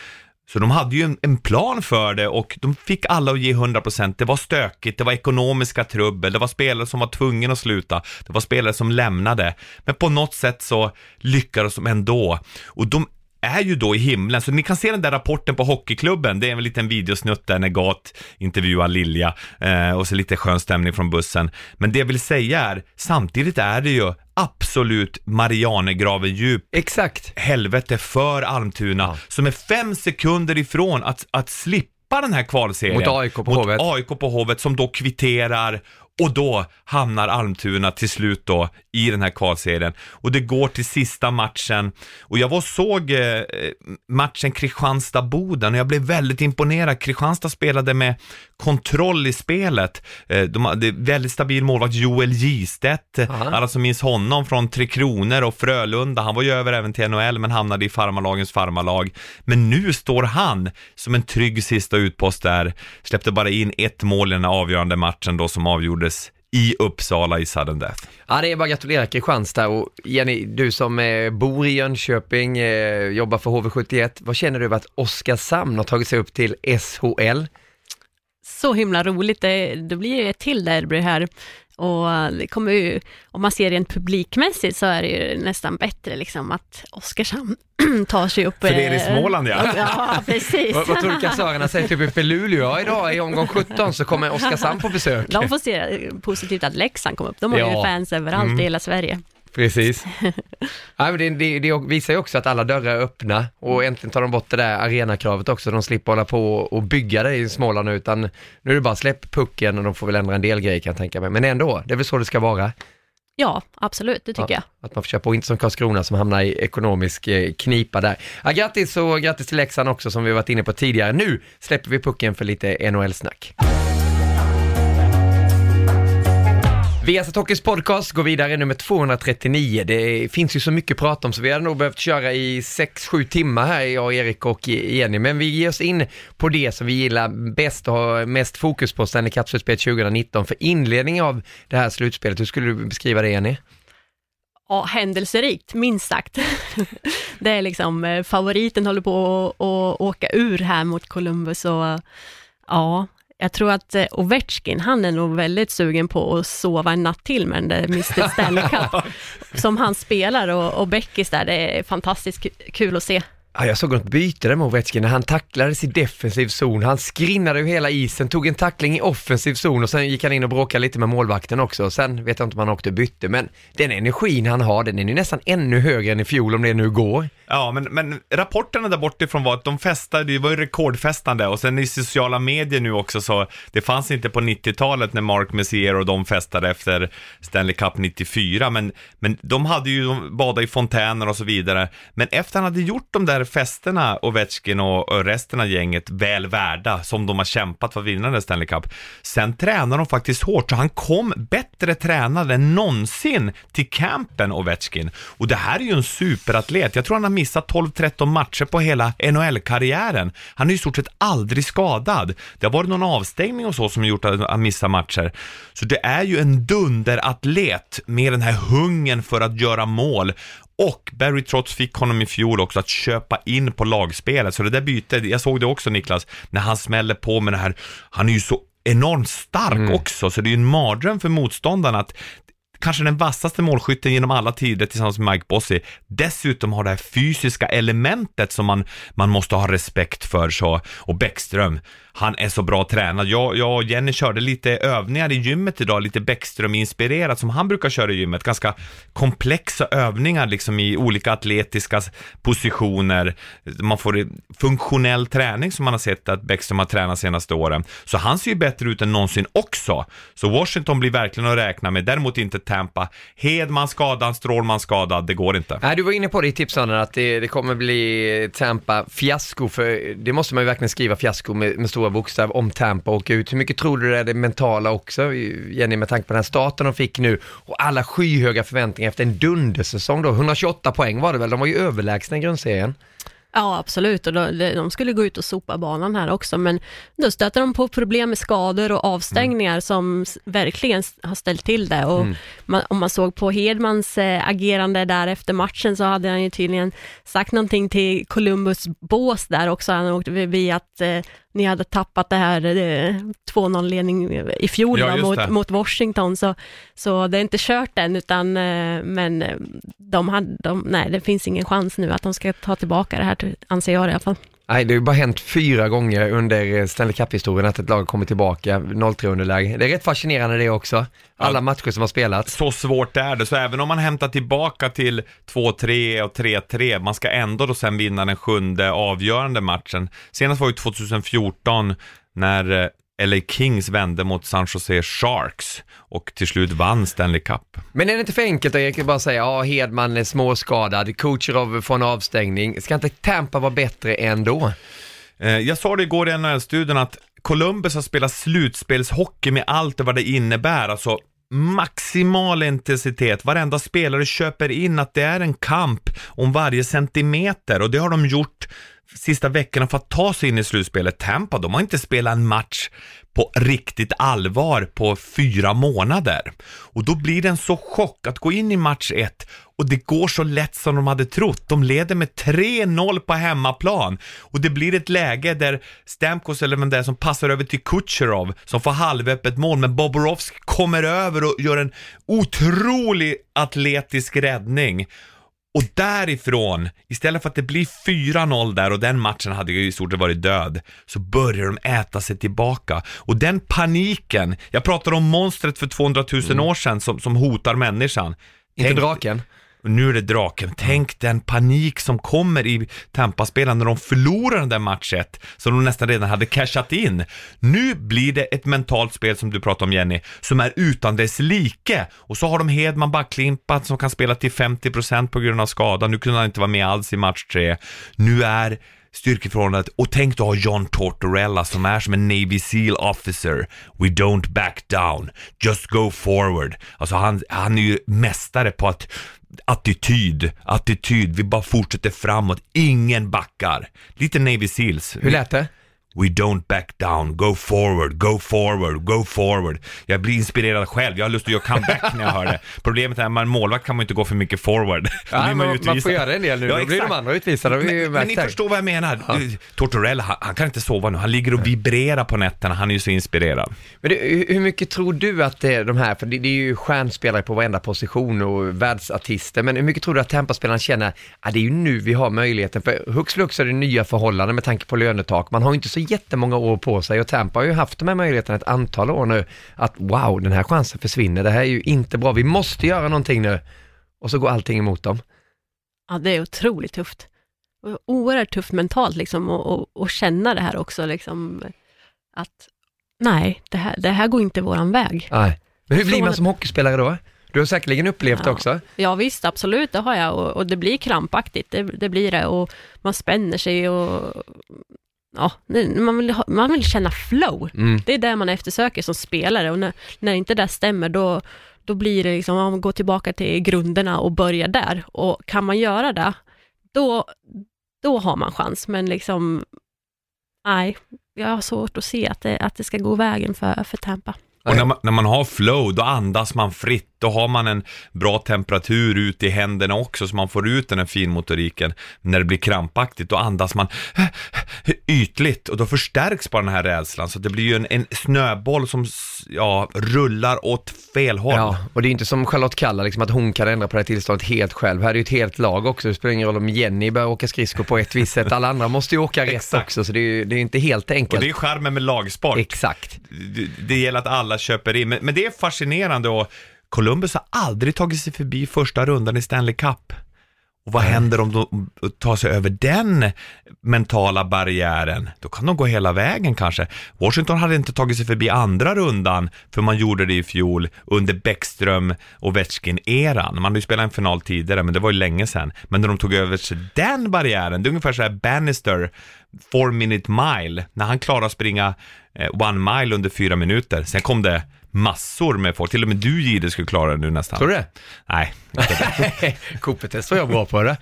Så de hade ju en, en plan för det och de fick alla att ge 100%. Det var stökigt, det var ekonomiska trubbel, det var spelare som var tvungna att sluta, det var spelare som lämnade. Men på något sätt så lyckades de ändå. Och de är ju då i himlen, så ni kan se den där rapporten på Hockeyklubben, det är en liten videosnutt där när Gat intervjuar Lilja eh, och så lite skön stämning från bussen. Men det jag vill säga är, samtidigt är det ju absolut Marianegraven djup Exakt. helvete för Almtuna som är fem sekunder ifrån att, att slippa den här kvalserien. Mot AIK på mot Hovet. AIK på Hovet som då kvitterar och då hamnar Almtuna till slut då i den här kvalserien. Och det går till sista matchen. Och jag var såg eh, matchen Kristianstad-Boden och jag blev väldigt imponerad. Kristianstad spelade med kontroll i spelet. Eh, de hade väldigt stabil målvakt Joel Gistedt. Aha. Alla som minns honom från Tre Kronor och Frölunda. Han var ju över även till NHL men hamnade i farmarlagens farmarlag. Men nu står han som en trygg sista utpost där. Släppte bara in ett mål i den avgörande matchen då som avgjordes i Uppsala i sudden death. Ja, det är bara att gratulera Kristianstad och Jenny, du som eh, bor i Jönköping, eh, jobbar för HV71, vad känner du över att Oskarshamn har tagit sig upp till SHL? Så himla roligt, det, det blir ett till derby här. Och det kommer ju, om man ser rent publikmässigt så är det ju nästan bättre liksom att Oskarshamn tar sig upp. För det är i eh, Småland ja. Ja, precis. vad, vad tror du kassörerna säger typ uppe i Luleå idag i omgång 17 så kommer Oskarshamn på besök? De får se positivt att Leksand kom upp. De har ju Ja. fans överallt Mm. i hela Sverige. Precis. ja, men det, det, det visar ju också att alla dörrar är öppna och äntligen tar de bort det där arenakravet också. De slipper hålla på och bygga det i Småland utan nu är det bara släpp pucken och de får väl ändra en del grejer kan jag tänka mig. Men ändå, det är väl så det ska vara. Ja, absolut, det tycker Ja, jag. Att man får köpa och inte som Karlskrona som hamnar i ekonomisk eh, knipa där. Ja, grattis och grattis till Leksand också som vi varit inne på tidigare. Nu släpper vi pucken för lite NHL-snack. Viasat Hockeys podcast går vidare nummer 239. Det finns ju så mycket att prata om så vi hade nog behövt köra i 6-7 timmar här, jag, Erik och Jenny. Men vi ger oss in på det som vi gillar bäst och har mest fokus på Stanley Cup-slutspelet 2019. För inledningen av det här slutspelet, hur skulle du beskriva det Jenny? Ja, händelserikt, minst sagt. det är liksom, eh, favoriten håller på att åka ur här mot Columbus och ja, jag tror att eh, Ovechkin, han är nog väldigt sugen på att sova en natt till med den där Mr Stanley Cup som han spelar och, och Beckis där, det är fantastiskt ku- kul att se. Ja, jag såg honom byte där med Ovechkin när han tacklades i defensiv zon. Han skrinnade ju hela isen, tog en tackling i offensiv zon och sen gick han in och bråkade lite med målvakten också. Sen vet jag inte om han åkte och bytte, men den energin han har, den är ju nästan ännu högre än i fjol om det nu går. Ja, men, men rapporterna där bortifrån var att de festade, det var ju rekordfestande och sen i sociala medier nu också så, det fanns inte på 90-talet när Mark Messier och de festade efter Stanley Cup 94, men, men de hade ju, de badade i fontäner och så vidare. Men efter han hade gjort de där festerna, Ovechkin och, resten av gänget, väl värda, som de har kämpat för att vinna den Stanley Cup, sen tränar de faktiskt hårt, så han kom bättre tränad än någonsin till campen, Ovechkin. Och det här är ju en superatlet, jag tror han har missat 12-13 matcher på hela NHL-karriären. Han är ju i stort sett aldrig skadad. Det har varit någon avstängning och så som gjort att han missar matcher. Så det är ju en dunderatlet med den här hungern för att göra mål. Och Barry Trotz fick honom i fjol också att köpa in på lagspelet. Så det där bytet, jag såg det också Niklas, när han smäller på med det här, han är ju så enormt stark också, så det är ju en mardröm för motståndarna att kanske den vassaste målskytten genom alla tider tillsammans med Mike Bossy, dessutom har det här fysiska elementet som man, man måste ha respekt för. Så. Och Bäckström, han är så bra tränad. Jag, jag och Jenny körde lite övningar i gymmet idag, lite Bäckström-inspirerat som han brukar köra i gymmet. Ganska komplexa övningar liksom i olika atletiska positioner. Man får funktionell träning som man har sett att Bäckström har tränat senaste åren. Så han ser ju bättre ut än någonsin också. Så Washington blir verkligen att räkna med, däremot inte Tampa. Hedman skadad, Strålman skadad, det går inte. Nej, du var inne på det i tipsen att det, det kommer bli Tampa fiasko, för det måste man ju verkligen skriva fiasko med, med stora bokstäver om Tampa åker ut. Hur mycket tror du det är det mentala också, Jenny, med tanke på den här starten de fick nu och alla skyhöga förväntningar efter en dundersäsong då, 128 poäng var det väl, de var ju överlägsna i grundserien. Ja, absolut. Och de, skulle gå ut och sopa banan här också, men då stöter de på problem med skador och avstängningar som s- verkligen har ställt till det. Och man, om man såg på Hedmans eh, agerande där efter matchen så hade han ju tydligen sagt någonting till Columbus bås där också. Han åkte förbi att eh, ni hade tappat det här eh, 2-0-ledning i fjol Ja, mot, mot Washington, så, så det är inte kört än, utan, eh, men eh, de hade, de, nej, det finns ingen chans nu att de ska ta tillbaka det här, anser jag i alla fall. Nej, det har ju bara hänt fyra gånger under Stanley Cup-historien att ett lag kommer tillbaka 0-3 underläge. Det är rätt fascinerande det också. Alla Ja. matcher som har spelats. Så svårt är det, så även om man hämtar tillbaka till 2-3 och 3-3, man ska ändå då sen vinna den sjunde avgörande matchen. Senast var ju 2014 när eh, LA Kings vände mot San Jose Sharks och till slut vann Stanley Cup. Men är det inte för enkelt att bara säga, ja Hedman är småskadad, Kucherov får en avstängning. Ska inte Tampa vara bättre ändå? Eh, Jag sa det igår i NHL-studion att Columbus har spelat slutspelshockey med allt vad det innebär, alltså maximal intensitet, varenda spelare köper in att det är en kamp om varje centimeter och det har de gjort sista veckorna för att ta sig in i slutspelet. Tampa, de har inte spelat en match på riktigt allvar på fyra månader. Och då blir det en så chock att gå in i match 1 och det går så lätt som de hade trott. De leder med 3-0 på hemmaplan och det blir ett läge där Stamkos eller vem det är som passar över till Kucherov som får halvöppet mål men Bobrovsk kommer över och gör en otrolig atletisk räddning. Och därifrån, istället för att det blir 4-0 där och den matchen hade ju i stort sett varit död, så börjar de äta sig tillbaka. Och den paniken, jag pratade om monstret för 200 000 år sedan som, som hotar människan. Inte Tänk- draken? Och nu är det draken. Tänk den panik som kommer i Tampa-spelarna när de förlorar den där match 1, som de nästan redan hade cashat in. Nu blir det ett mentalt spel som du pratade om Jenny, som är utan dess like. Och så har de Hedman backlimpat som kan spela till 50% på grund av skada. Nu kunde han inte vara med alls i match 3. Nu är styrkeförhållandet, och tänk då ha John Tortorella som är som en Navy Seal officer. We don't back down, just go forward. Alltså han, han är ju mästare på att attityd, attityd, vi bara fortsätter framåt, ingen backar. Lite Navy Seals. Hur lät det? We don't back down, go forward, go forward, go forward. Jag blir inspirerad själv, jag har lust att göra comeback när jag hör det. Problemet är att man målvakt kan man inte gå för mycket forward. Ja, man, ju man får göra en del nu, Ja, då blir de andra utvisade. Men, men ni förstår vad jag menar. Tortorella, han, han kan inte sova nu. Han ligger och vibrerar på nätterna. Han är ju så inspirerad. Men det, hur- mycket tror du att det är de här, för det, det är ju stjärnspelare på varenda position och världsartister, men hur mycket tror du att Tampa-spelarna känner, att det är ju nu vi har möjligheten, för hux flux är det nya förhållanden med tanke på lönetak, man har ju inte så jättemånga år på sig och Tampa har ju haft de här möjligheterna ett antal år nu, att wow, den här chansen försvinner, det här är ju inte bra, vi måste göra någonting nu. Och så går allting emot dem. Ja, det är otroligt tufft. Oerhört tufft mentalt liksom och, och, och känna det här också liksom att nej, det här, det här går inte våran väg. Nej. Men hur blir man som hockeyspelare då? Du har säkerligen upplevt det Ja. också. Ja visst, absolut, det har jag och, och det blir krampaktigt, det, det blir det och man spänner sig och ja, man vill, ha, man vill känna flow. Mm. Det är det man eftersöker som spelare och när, när inte det stämmer då, då blir det liksom, man går tillbaka till grunderna och börjar där och kan man göra det, då, då har man chans, men liksom nej, jag har svårt att se att det, att det ska gå vägen för, för Tampa. Och när man, när man har flow, då andas man fritt. Då har man en bra temperatur ut i händerna också, så man får ut den här finmotoriken. När det blir krampaktigt, då andas man ytligt och då förstärks bara den här rädslan. Så det blir ju en, en snöboll som ja, rullar åt fel håll. Ja, och det är inte som Charlotte Kalla, liksom att hon kan ändra på det här tillståndet helt själv. Här är ju ett helt lag också, det spelar ingen roll om Jenny börjar åka skridskor på ett visst sätt, alla andra måste ju åka rätt också, så det är ju det är inte helt Och enkelt. det är charmen med lagsport. Exakt. det, det gäller att alla köper in. Men, men det är fascinerande och Columbus har aldrig tagit sig förbi första rundan i Stanley Cup. Och vad händer om de tar sig över den mentala barriären? Då kan de gå hela vägen kanske. Washington hade inte tagit sig förbi andra rundan, för man gjorde det i fjol under Bäckström och Ovechkin-eran. Man hade ju spelat en final tidigare, men det var ju länge sedan. Men när de tog över sig den barriären, det är ungefär så här Bannister, four minute mile, när han klarade att springa eh, one mile under fyra minuter. Sen kom det massor med folk, till och med du Gide skulle klara det nu nästan. Tror du det? Nej, Cooper-test var jag bra på det.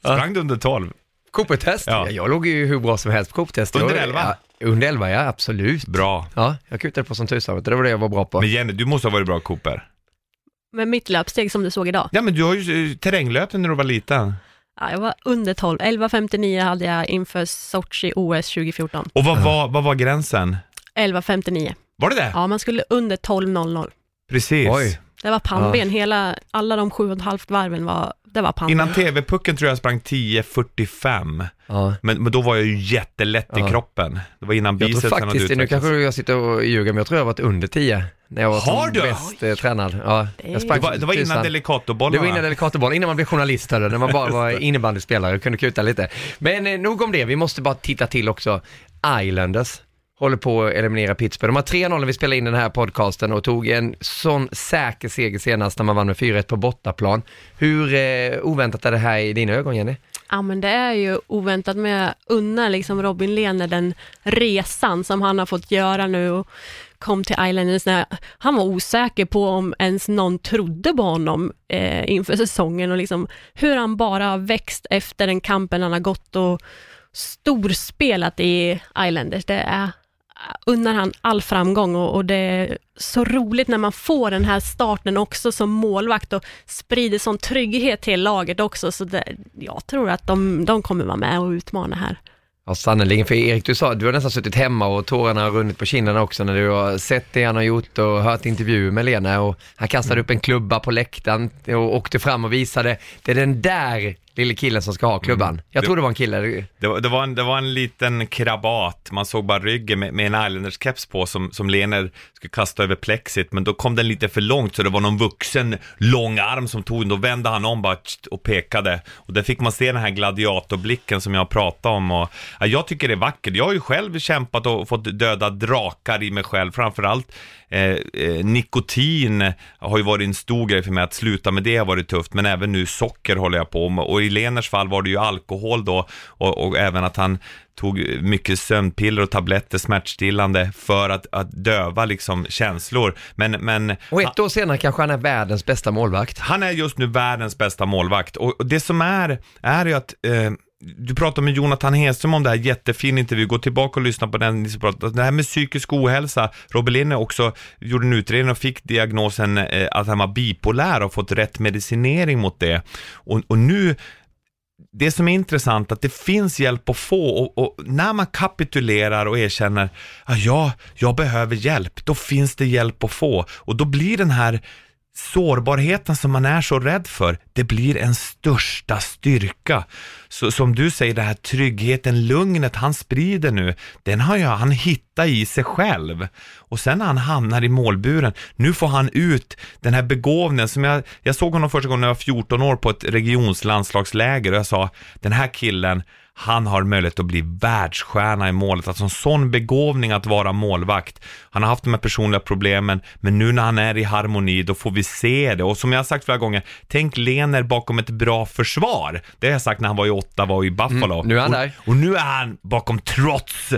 sprang du under 12? Cooper-test? Ja. Ja. Jag låg ju hur bra som helst på Cooper-test. Under Jag- 11? Ja, under 11, ja absolut. Bra. Ja, jag kutade på som tusan, det var det jag var bra på. Men Jenny, du måste ha varit bra Cooper. med mitt löpsteg som du såg idag. Ja men du har ju eh, terränglöpt när du var liten. Ja, jag var under 12. 11.59 hade jag inför Sochi OS 2014. Och vad, var, vad var gränsen? 11.59. Var det det? Ja, man skulle under 12.00. Precis. Oj. Det var pannben. Hela, alla de sju och ett halvt varven var det var panten. Innan TV-pucken tror jag sprang 10.45. Ja. Men, men då var jag ju jättelätt Ja. i kroppen. Det var innan Jag tror bicepsen hade faktiskt, nu utvecklats. kanske jag sitter och ljuger, men jag tror jag har varit under 10 när jag var Har som du? bäst eh, tränad. Ja, jag Det sprang Det var, det var tusan. innan Delicatobollen Det var va? innan Delicatoboll, innan man blev journalist hörde, när man bara var innebandyspelare och kunde kuta lite. Men eh, nog om det, vi måste bara titta till också. Islanders håller på att eliminera Pittsburgh. De har 3-0 när vi spelade in den här podcasten och tog en sån säker seger senast när man vann med 4-1 på bortaplan. Hur eh, oväntat är det här i dina ögon Jenny? Ja men det är ju oväntat men jag unnar liksom Robin Lehner den resan som han har fått göra nu och kom till Islanders när han var osäker på om ens någon trodde på honom eh, inför säsongen och liksom hur han bara har växt efter den kampen han har gått och storspelat i Islanders. Det är unnar han all framgång och, och det är så roligt när man får den här starten också som målvakt och sprider sån trygghet till laget också. Så det, jag tror att de, de kommer vara med och utmana här. Ja, sannerligen. För Erik, du sa du har nästan suttit hemma och tårarna har runnit på kinderna också när du har sett det han har gjort och hört intervjuer med Lena och han kastade upp en klubba på läktaren och åkte fram och visade, det är den där lille killen som ska ha klubban. Jag Det- tror det var en kille. Det var, det, var en, det var en liten krabat, man såg bara ryggen med, med en Islanders-keps på som, som Lener skulle kasta över plexit, men då kom den lite för långt så det var någon vuxen lång arm som tog den, då vände han om bara och pekade. Och där fick man se den här gladiatorblicken som jag pratade om och ja, jag tycker det är vackert. Jag har ju själv kämpat och fått döda drakar i mig själv, framförallt eh, eh, nikotin har ju varit en stor grej för mig, att sluta med det har varit tufft, men även nu socker håller jag på med. Och i Leners fall var det ju alkohol då och, och även att han tog mycket sömnpiller och tabletter, smärtstillande, för att, att döva liksom känslor. Men, men Och ett år senare kanske han är världens bästa målvakt. han är just nu världens bästa målvakt och och det som är, är ju att eh, du pratade med Jonathan Hedström om det här, jättefin intervju, gå tillbaka och lyssna på den. ni Det här med psykisk ohälsa, Robin Linne också gjorde en utredning och fick diagnosen att han var bipolär och fått rätt medicinering mot det. Och, och nu det som är intressant att det finns hjälp att få och, och när man kapitulerar och erkänner att ja, jag behöver hjälp, då finns det hjälp att få och då blir den här sårbarheten som man är så rädd för, det blir en största styrka. Så som du säger, den här tryggheten, lugnet han sprider nu, den har ju han hittat i sig själv. Och sen när han hamnar i målburen, nu får han ut den här begåvningen som jag, jag såg honom första gången när jag var 14 år på ett regionslandslagsläger och jag sa, den här killen, han har möjlighet att bli världsstjärna i målet, alltså en sån begåvning att vara målvakt. Han har haft de här personliga problemen, men nu när han är i harmoni, då får vi se det. Och som jag har sagt flera gånger, tänk Lener bakom ett bra försvar. Det har jag sagt när han var i Ottawa och i Buffalo. Mm, nu är han och, där. Och nu är han bakom trots,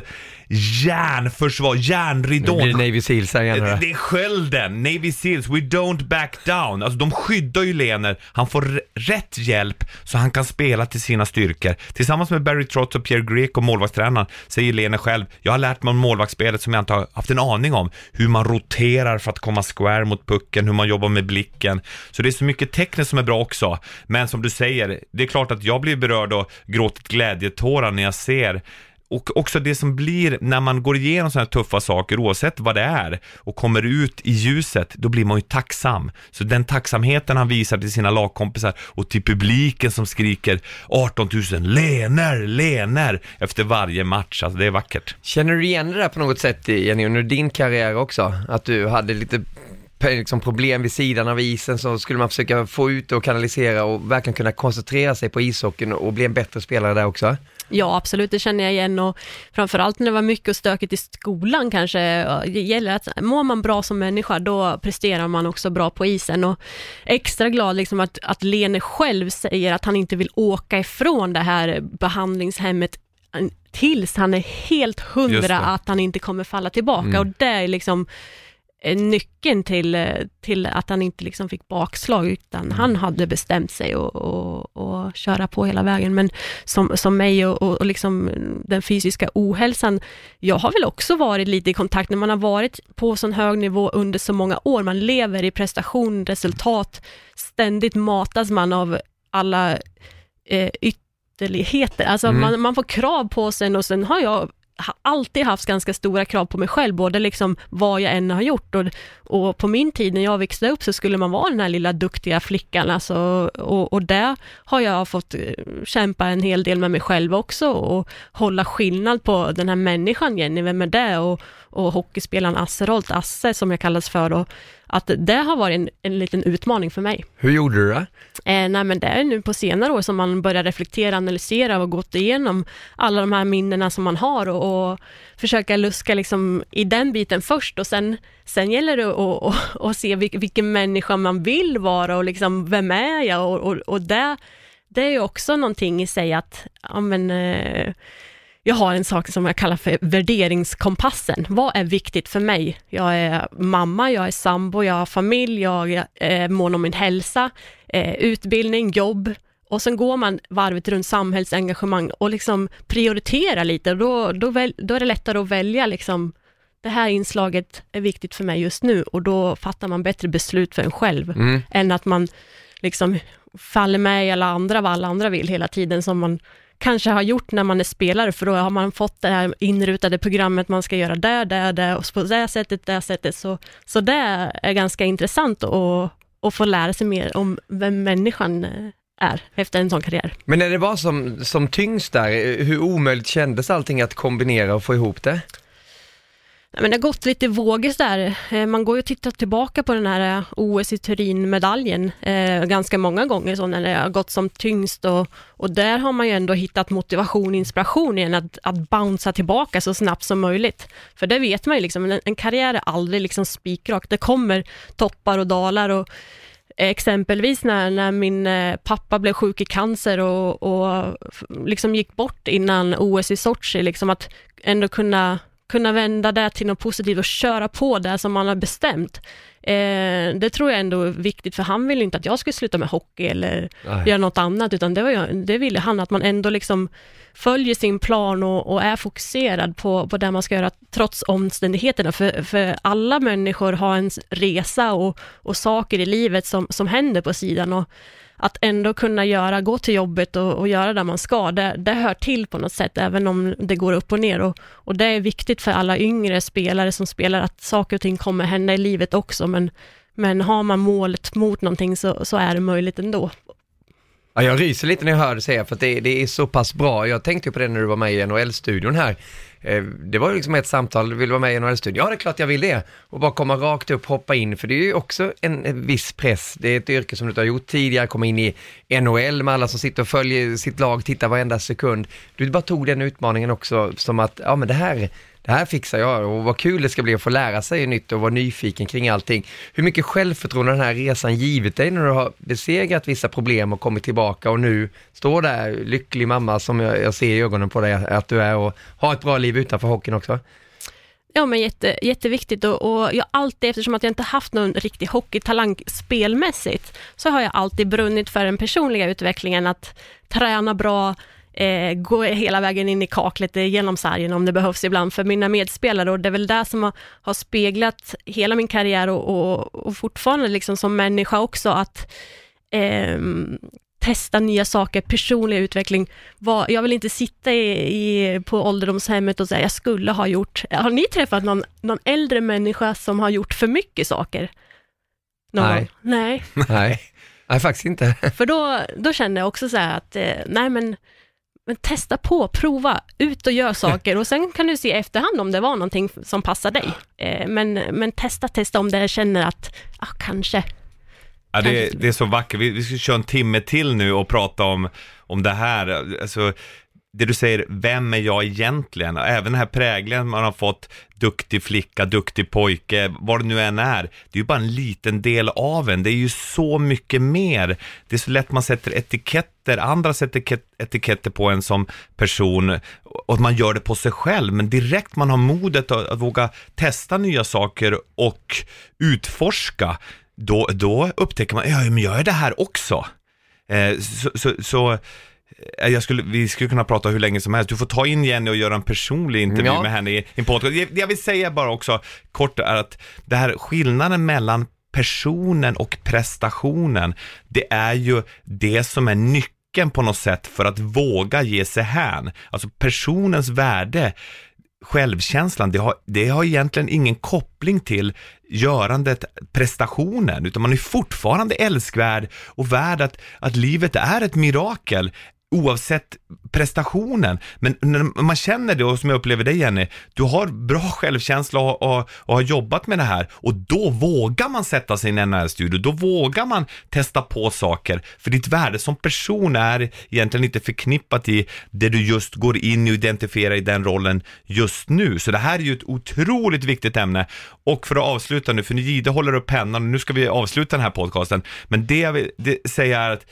järnförsvar, Nu järnridån. blir det Navy Seals här igen. Det, det är skölden, Navy Seals, we don't back down. Alltså de skyddar ju Lener, han får rätt hjälp så han kan spela till sina styrkor. Tillsammans med Barry Trotz och Pierre Grek och målvaktstränaren säger Lener själv, jag har lärt mig om målvaktsspelet som jag inte har haft en aning om. Hur man roterar för att komma square mot pucken, hur man jobbar med blicken. Så det är så mycket tekniskt som är bra också. Men som du säger, det är klart att jag blir berörd och gråtit glädjetårar när jag ser och också det som blir när man går igenom sådana här tuffa saker, oavsett vad det är, och kommer ut i ljuset, då blir man ju tacksam. Så den tacksamheten han visar till sina lagkompisar och till publiken som skriker 18 000 lener, lener efter varje match, alltså det är vackert. Känner du igen det där på något sätt Jenny, under din karriär också? Att du hade lite liksom, problem vid sidan av isen så skulle man försöka få ut och kanalisera och verkligen kunna koncentrera sig på ishockeyn och bli en bättre spelare där också? Ja, absolut, det känner jag igen. Och framförallt när det var mycket och stökigt i skolan kanske, det gäller att mår man bra som människa, då presterar man också bra på isen. Och extra glad liksom att, att Lene själv säger att han inte vill åka ifrån det här behandlingshemmet eh, tills han är helt hundra att han inte kommer falla tillbaka. Mm. och det är liksom nyckeln till, eh, till att han inte liksom fick bakslag, utan han hade bestämt sig och, och, och köra på hela vägen. Men som, som mig och, och, liksom den fysiska ohälsan, jag har väl också varit lite i kontakt när man har varit på sån hög nivå under så många år, man lever i prestation, resultat, ständigt matas man av alla eh, ytterligheter, alltså Mm. man, man får krav på sig och sen har jag alltid haft ganska stora krav på mig själv, både liksom vad jag än har gjort och, och på min tid när jag växte upp så skulle man vara den här lilla duktiga flickan alltså, och, och där har jag fått eh, kämpa en hel del med mig själv också och hålla skillnad på den här människan Jenny, vem är det? Och, och hockeyspelaren Asse Rolt, Asse som jag kallas för och att det har varit en, en liten utmaning för mig. Hur gjorde du det? Eh, nej men det är nu på senare år som man börjar reflektera, analysera och gått igenom alla de här minnena som man har och, och försöka luska liksom i den biten först och sen, sen gäller det att, att, att se vilken, vilken människa man vill vara och liksom vem är jag och, och, och det, det är ju också någonting i sig att, ja men eh, jag har en sak som jag kallar för värderingskompassen. Vad är viktigt för mig? Jag är mamma, jag är sambo, jag har familj, jag är mån om min hälsa, eh, utbildning, jobb och sen går man varvet runt samhällsengagemang och liksom prioriterar lite. Då, då, väl, då är det lättare att välja liksom, det här inslaget är viktigt för mig just nu och då fattar man bättre beslut för en själv Mm. än att man liksom faller med i alla andra vad alla andra vill hela tiden som man kanske har gjort när man är spelare, för då har man fått det här inrutade programmet, man ska göra där, där, där och på det sättet, det sättet. Så, så det är ganska intressant att, att få lära sig mer om vem människan eh, är efter en sån karriär. Men när det var som, som tyngst där, hur omöjligt kändes allting att kombinera och få ihop det? Nej, men det har gått lite vågor där. Eh, man går ju och tittar tillbaka på den här eh, OS i Turin-medaljen eh, ganska många gånger så när det har gått som tyngst och, och där har man ju ändå hittat motivation, inspiration igen att, att bouncea tillbaka så snabbt som möjligt. För det vet man ju liksom, en, en karriär är aldrig liksom spikrak. Det kommer toppar och dalar och Exempelvis när, när min eh, pappa blev sjuk i cancer och, och liksom gick bort innan OS i Sochi, liksom att ändå kunna, kunna vända det till något positivt och köra på det som man har bestämt. Eh, det tror jag ändå är viktigt, för han ville inte att jag skulle sluta med hockey eller Nej. göra något annat, utan det, var ju, det ville han, att man ändå liksom följer sin plan och, och är fokuserad på, på det man ska göra trots omständigheterna. För, för alla människor har en resa och, och saker i livet som, som händer på sidan och att ändå kunna göra, gå till jobbet och, och göra det man ska, det, det hör till på något sätt, även om det går upp och ner. Och, och det är viktigt för alla yngre spelare som spelar, att saker och ting kommer hända i livet också, men, men har man målet mot någonting så, så är det möjligt ändå. Ja, jag ryser lite när jag hör det säga, för att det, det är så pass bra. Jag tänkte på det när du var med i NHL-studion här. Eh, det var ju liksom ett samtal, vill du vara med i NHL-studion? Ja, det är klart jag vill det. Och bara komma rakt upp, hoppa in, för det är ju också en, en viss press. Det är ett yrke som du inte har gjort tidigare, komma in i NHL med alla som sitter och följer sitt lag, tittar varenda sekund. Du bara tog den utmaningen också som att, ja men det här, det här fixar jag och vad kul det ska bli att få lära sig nytt och vara nyfiken kring allting. Hur mycket självförtroende har den här resan givit dig när du har besegrat vissa problem och kommit tillbaka och nu står där lycklig mamma som jag, jag ser i ögonen på dig att du är och har ett bra liv utanför hockeyn också? Ja, men jätte, jätteviktigt och, och jag alltid, eftersom att jag inte haft någon riktig hockeytalang spelmässigt, så har jag alltid brunnit för den personliga utvecklingen, att träna bra, eh, gå hela vägen in i kaklet eh, genom sargen om det behövs ibland för mina medspelare och det är väl det som har, har speglat hela min karriär och, och, och fortfarande liksom som människa också, att ehm, testa nya saker, personlig utveckling. Jag vill inte sitta i, i, på ålderdomshemmet och säga jag skulle ha gjort. Har ni träffat någon, någon äldre människa som har gjort för mycket saker? Någon Nej. Nej, Nej, nej faktiskt inte. för då, då kände jag också så här att, eh, nej men, men testa på, prova, ut och gör saker och sen kan du se i efterhand om det var någonting som passar dig. Eh, men, men testa, testa om det känner att, ah, kanske, Ja, det, det är så vackert. Vi, vi ska köra en timme till nu och prata om, om det här. Alltså, det du säger, vem är jag egentligen? Även den här prägeln man har fått, duktig flicka, duktig pojke, vad det nu än är. Det är ju bara en liten del av en. Det är ju så mycket mer. Det är så lätt man sätter etiketter, andra sätter etiketter på en som person och att man gör det på sig själv. Men direkt man har modet att, att våga testa nya saker och utforska, då, då upptäcker man, ja men jag är det här också. Eh, så, så, så jag skulle, vi skulle kunna prata hur länge som helst. Du får ta in Jenny och göra en personlig intervju Ja. med henne i, i en podcast. Det jag vill säga bara också kort är att det här skillnaden mellan personen och prestationen, det är ju det som är nyckeln på något sätt för att våga ge sig hän. Alltså personens värde självkänslan, det har, det har egentligen ingen koppling till görandet, prestationen, utan man är fortfarande älskvärd och värd att, att livet är ett mirakel oavsett prestationen. Men när man känner det, och som jag upplever dig Jenny, du har bra självkänsla och, och, och har jobbat med det här och då vågar man sätta sig i en NHL-studio, då vågar man testa på saker, för ditt värde som person är egentligen inte förknippat i det du just går in och identifierar i den rollen just nu. Så det här är ju ett otroligt viktigt ämne. Och för att avsluta nu, för Gide håller upp pennan, nu ska vi avsluta den här podcasten, men det jag vill det säga är att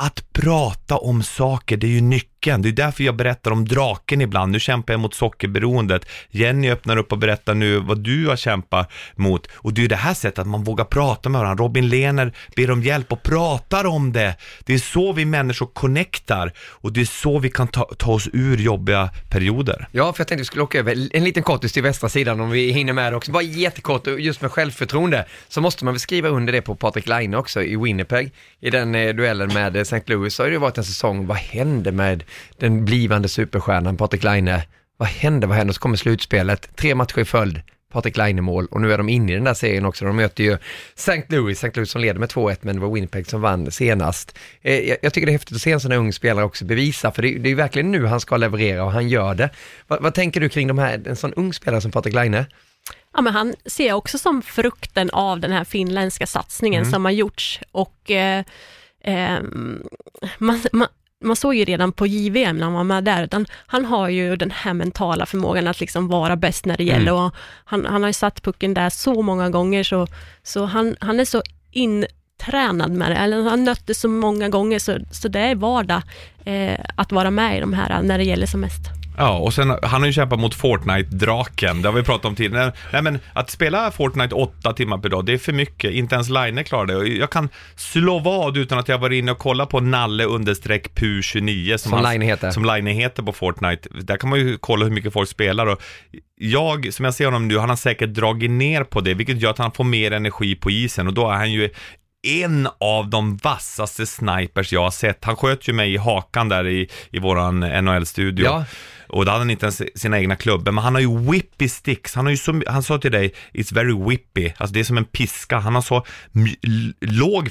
att prata om saker, det är ju nyckeln. Det är därför jag berättar om draken ibland. Nu kämpar jag mot sockerberoendet. Jenny öppnar upp och berättar nu vad du har kämpat mot. Och det är ju det här sättet att man vågar prata med varandra. Robin Lehner ber om hjälp och pratar om det. Det är så vi människor connectar och det är så vi kan ta, ta oss ur jobbiga perioder. Ja, för jag tänkte vi skulle åka över en liten kortis till västra sidan om vi hinner med det också. Bara jättekort, just med självförtroende, så måste man väl skriva under det på Patrik Laine också i Winnipeg, i den eh, duellen med eh, St. Louis så har det varit en säsong, vad hände med den blivande superstjärnan Patrik Laine? Vad hände, vad hände? Så kommer slutspelet, tre matcher i följd, Patrik Laine-mål och nu är de inne i den där serien också. De möter ju St. Louis, St. Louis som leder med 2-1 men det var Winnipeg som vann senast. Eh, jag, tycker det är häftigt att se en sån här ung spelare också bevisa, för det, är ju verkligen nu han ska leverera och han gör det. Va, vad tänker du kring de här, en sån ung spelare som Patrik Laine? Ja, men han ser jag också som frukten av den här finländska satsningen Mm. som har gjorts och eh, eh, man, man, man såg ju redan på JVM när han var med där, utan han har ju den här mentala förmågan att liksom vara bäst när det gäller och han, han har ju satt pucken där så många gånger så, så han, han är så intränad med det, eller han nött det så många gånger så, så det är vardag eh, att vara med i de här när det gäller som mest. Ja, och sen, han har ju kämpat mot Fortnite-draken, det har vi pratat om tidigare. Nej men, att spela Fortnite åtta timmar per dag, det är för mycket. Inte ens Line klarar det. Jag kan slå vad utan att jag var inne och kolla på Nalle understreck PU29 som, Som Line heter. Som Line heter på Fortnite. Där kan man ju kolla hur mycket folk spelar och jag, som jag ser honom nu, han har säkert dragit ner på det, vilket gör att han får mer energi på isen och då är han ju en av de vassaste snipers jag har sett. Han sköt ju mig i hakan där i, i våran NHL-studio. Ja. Och då hade han inte ens sina egna klubbor, men han har ju whippy sticks. Han har ju så, han sa till dig, it's very whippy. Alltså det är som en piska. Han har så låg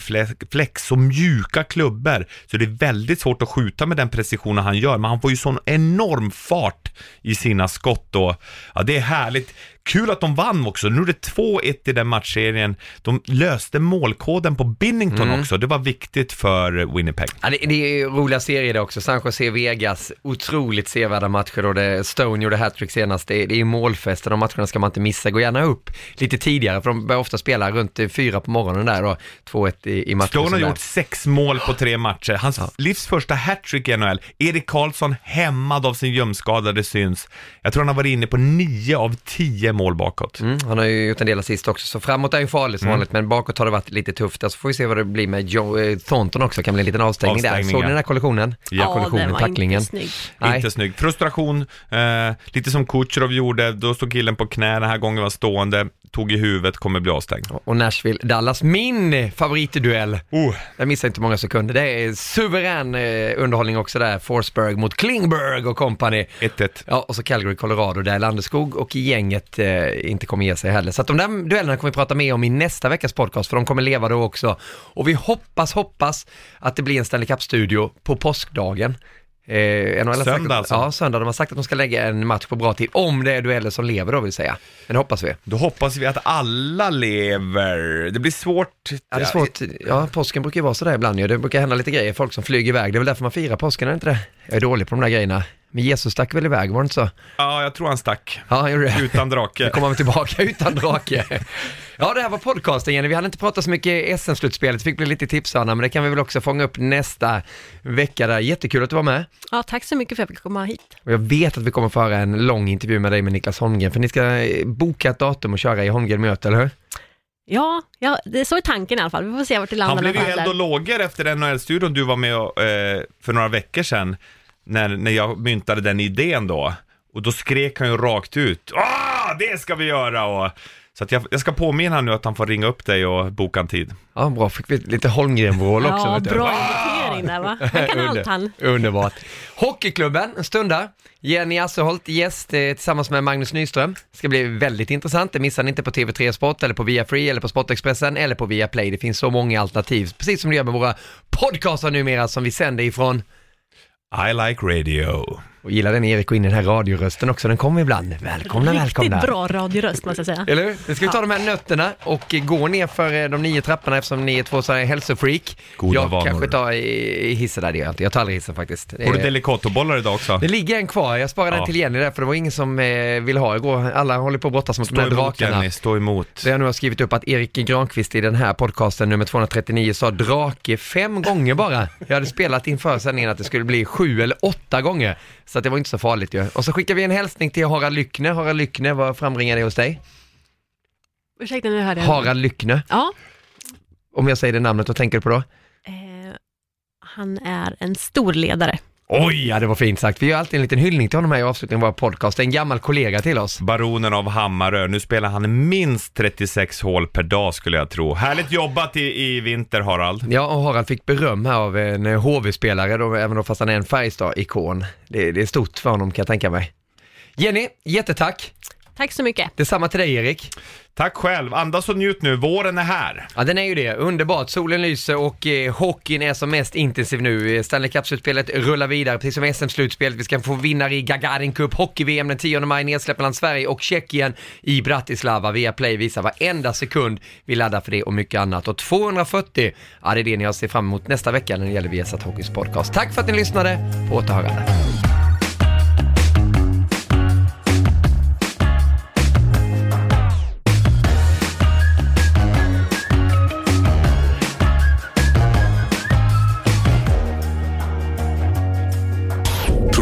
flex, så mjuka klubbor. Så det är väldigt svårt att skjuta med den precisionen han gör. Men han får ju sån enorm fart i sina skott då. ja, det är härligt. Kul att de vann också. Nu är det 2-1 i den matchserien. De löste målkoden på Binnington också. Det var viktigt för Winnipeg. Ja, det, det är roliga serier det också. San Jose Vegas, otroligt sevärda matcher och det, Stone gjorde hattrick senast. Det, det är målfester, de matcherna ska man inte missa. Gå gärna upp lite tidigare för de börjar ofta spela runt fyra på morgonen där och 2-1 i, i matchen. Stone har gjort sex mål på tre matcher. Hans livs första hattrick i NHL. Erik Karlsson hämmad av sin ljumskada, det syns. Jag tror han har varit inne på nio av tio mål bakåt. Mm, han har ju gjort en del assist också, så framåt är ju farligt som Mm. vanligt, men bakåt har det varit lite tufft. Så får vi se vad det blir med Joe, eh, Thornton också, kan bli en liten avstängning, där. Avstängning, Såg ni ja. den här kollisionen? Ja, kollisionen, den var tacklingen. inte snygg. Nej. Inte snygg. Frustration, eh, lite som Kucherov gjorde. Då stod killen på knä, den här gången var stående, tog i huvudet, kommer bli avstängd. Och Nashville, Dallas, min favoritduell. Oh. Jag missar inte många sekunder. Det är suverän eh, underhållning också där. Forsberg mot Klingberg och company. 1-1. Ja, och så Calgary, Colorado, där Landeskog och gänget eh, inte kommer ge sig heller. Så att de där duellerna kommer vi prata mer om i nästa veckas podcast, för de kommer leva då också. Och vi hoppas, hoppas att det blir en Stanley Cup-studio på påskdagen. Eh, sagt Söndag att, alltså? Ja, söndag. De har sagt att de ska lägga en match på bra tid, om det är dueller som lever då vill säga. Men det hoppas vi. Då hoppas vi att alla lever. Det blir svårt. Ja, det är svårt. Ja, påsken brukar ju vara sådär ibland ju. Det brukar hända lite grejer, folk som flyger iväg. Det är väl därför man firar påsken, är det inte det? Jag är dålig på de där grejerna. Men Jesus stack väl iväg, var det inte så? Ja, jag tror han stack. Ja, han gjorde det. Utan Nu drake. kommer han tillbaka utan drake. Ja, det här var podcasten Jenny. Vi hade inte pratat så mycket SM-slutspelet, fick bli lite tipsarna, men det kan vi väl också fånga upp nästa vecka där. Jättekul att du var med. Ja, tack så mycket för att jag fick komma hit. Och jag vet att vi kommer föra en lång intervju med dig med Niklas Holmgren, för ni ska eh, boka ett datum och köra i Holmgren möte, eller hur? Ja, ja, det är så är tanken i alla fall. Vi får se vart det landar Han blev ju eld och lågor efter NHL-studion du var med och, eh, för några veckor sedan, när, när jag myntade den idén då. Och då skrek han ju rakt ut, ah, det ska vi göra! Och, så att jag, jag ska påminna honom nu att han får ringa upp dig och boka en tid. Ja, bra. Fick vi lite Holmgren-vrål också. Ja, vet bra invitering in där va? Han kan allt han. Underbart. Hockeyklubben stundar. Jenny Asseholt gäst eh, tillsammans med Magnus Nyström. Ska bli väldigt intressant. Det missar ni inte på TV3 Sport eller på Viafree eller på Sportexpressen eller på Viaplay. Det finns så många alternativ, precis som det gör med våra podcaster numera som vi sänder ifrån. I like radio. Och gillar den Erik och in i den här radiorösten också, den kommer ibland. Välkomna, välkomna. Riktigt bra radioröst måste jag säga. Eller hur? Nu ska vi ta de här nötterna och gå ner för eh, de nio trapporna eftersom ni är två så här hälsofreak. Goda jag vanor. kanske tar hissen där, det gör jag inte. Jag tar aldrig hissen faktiskt. Får du Eh, delicatobollar idag också? Det ligger en kvar, jag sparade Ja. den till Jenny där för det var ingen som eh, ville ha igår. Alla håller på att brottas mot Stå de här drakarna. Jenny, stå emot. Så jag nu har skrivit upp att Erik Granqvist i den här podcasten nummer 239 sa drake fem gånger bara. Jag hade spelat inför sändningen att det skulle bli sju eller åtta gånger. Så det var inte så farligt ju. Och så skickar vi en hälsning till Harald Lyckne. Harald Lyckne, vad frambringar det hos dig? Ursäkta nu hörde jag. Harald Lyckne. Ja, Om jag säger det namnet, vad tänker du på då? eh, han är en stor ledare. Oj, ja det var fint sagt. Vi gör alltid en liten hyllning till honom här i avslutningen av vår podcast. Det är en gammal kollega till oss. Baronen av Hammarö. Nu spelar han minst 36 hål per dag skulle jag tro. Härligt jobbat i, i vinter Harald. Ja, och Harald fick beröm här av en eh, HV-spelare, då, även då fast han är en Färjestad-ikon. Det, det är stort för honom kan jag tänka mig. Jenny, jättetack. Tack så mycket. Detsamma till dig Erik. Tack själv. Andas och njut nu. Våren är här. Ja, den är ju det. Underbart. Solen lyser och eh, hockeyn är som mest intensiv nu. Eh, Stanley Cup-slutspelet rullar vidare, precis som SM-slutspelet. Vi ska få vinnare i Gagarin Cup, hockey-VM den 10 maj, nedsläpp mellan Sverige och Tjeckien i Bratislava. Via Play visar varenda sekund vi laddar för det och mycket annat. Och 240, ja det är det ni har att se fram emot nästa vecka när det gäller Viasat Hockeys podcast. Tack för att ni lyssnade. På återhörande.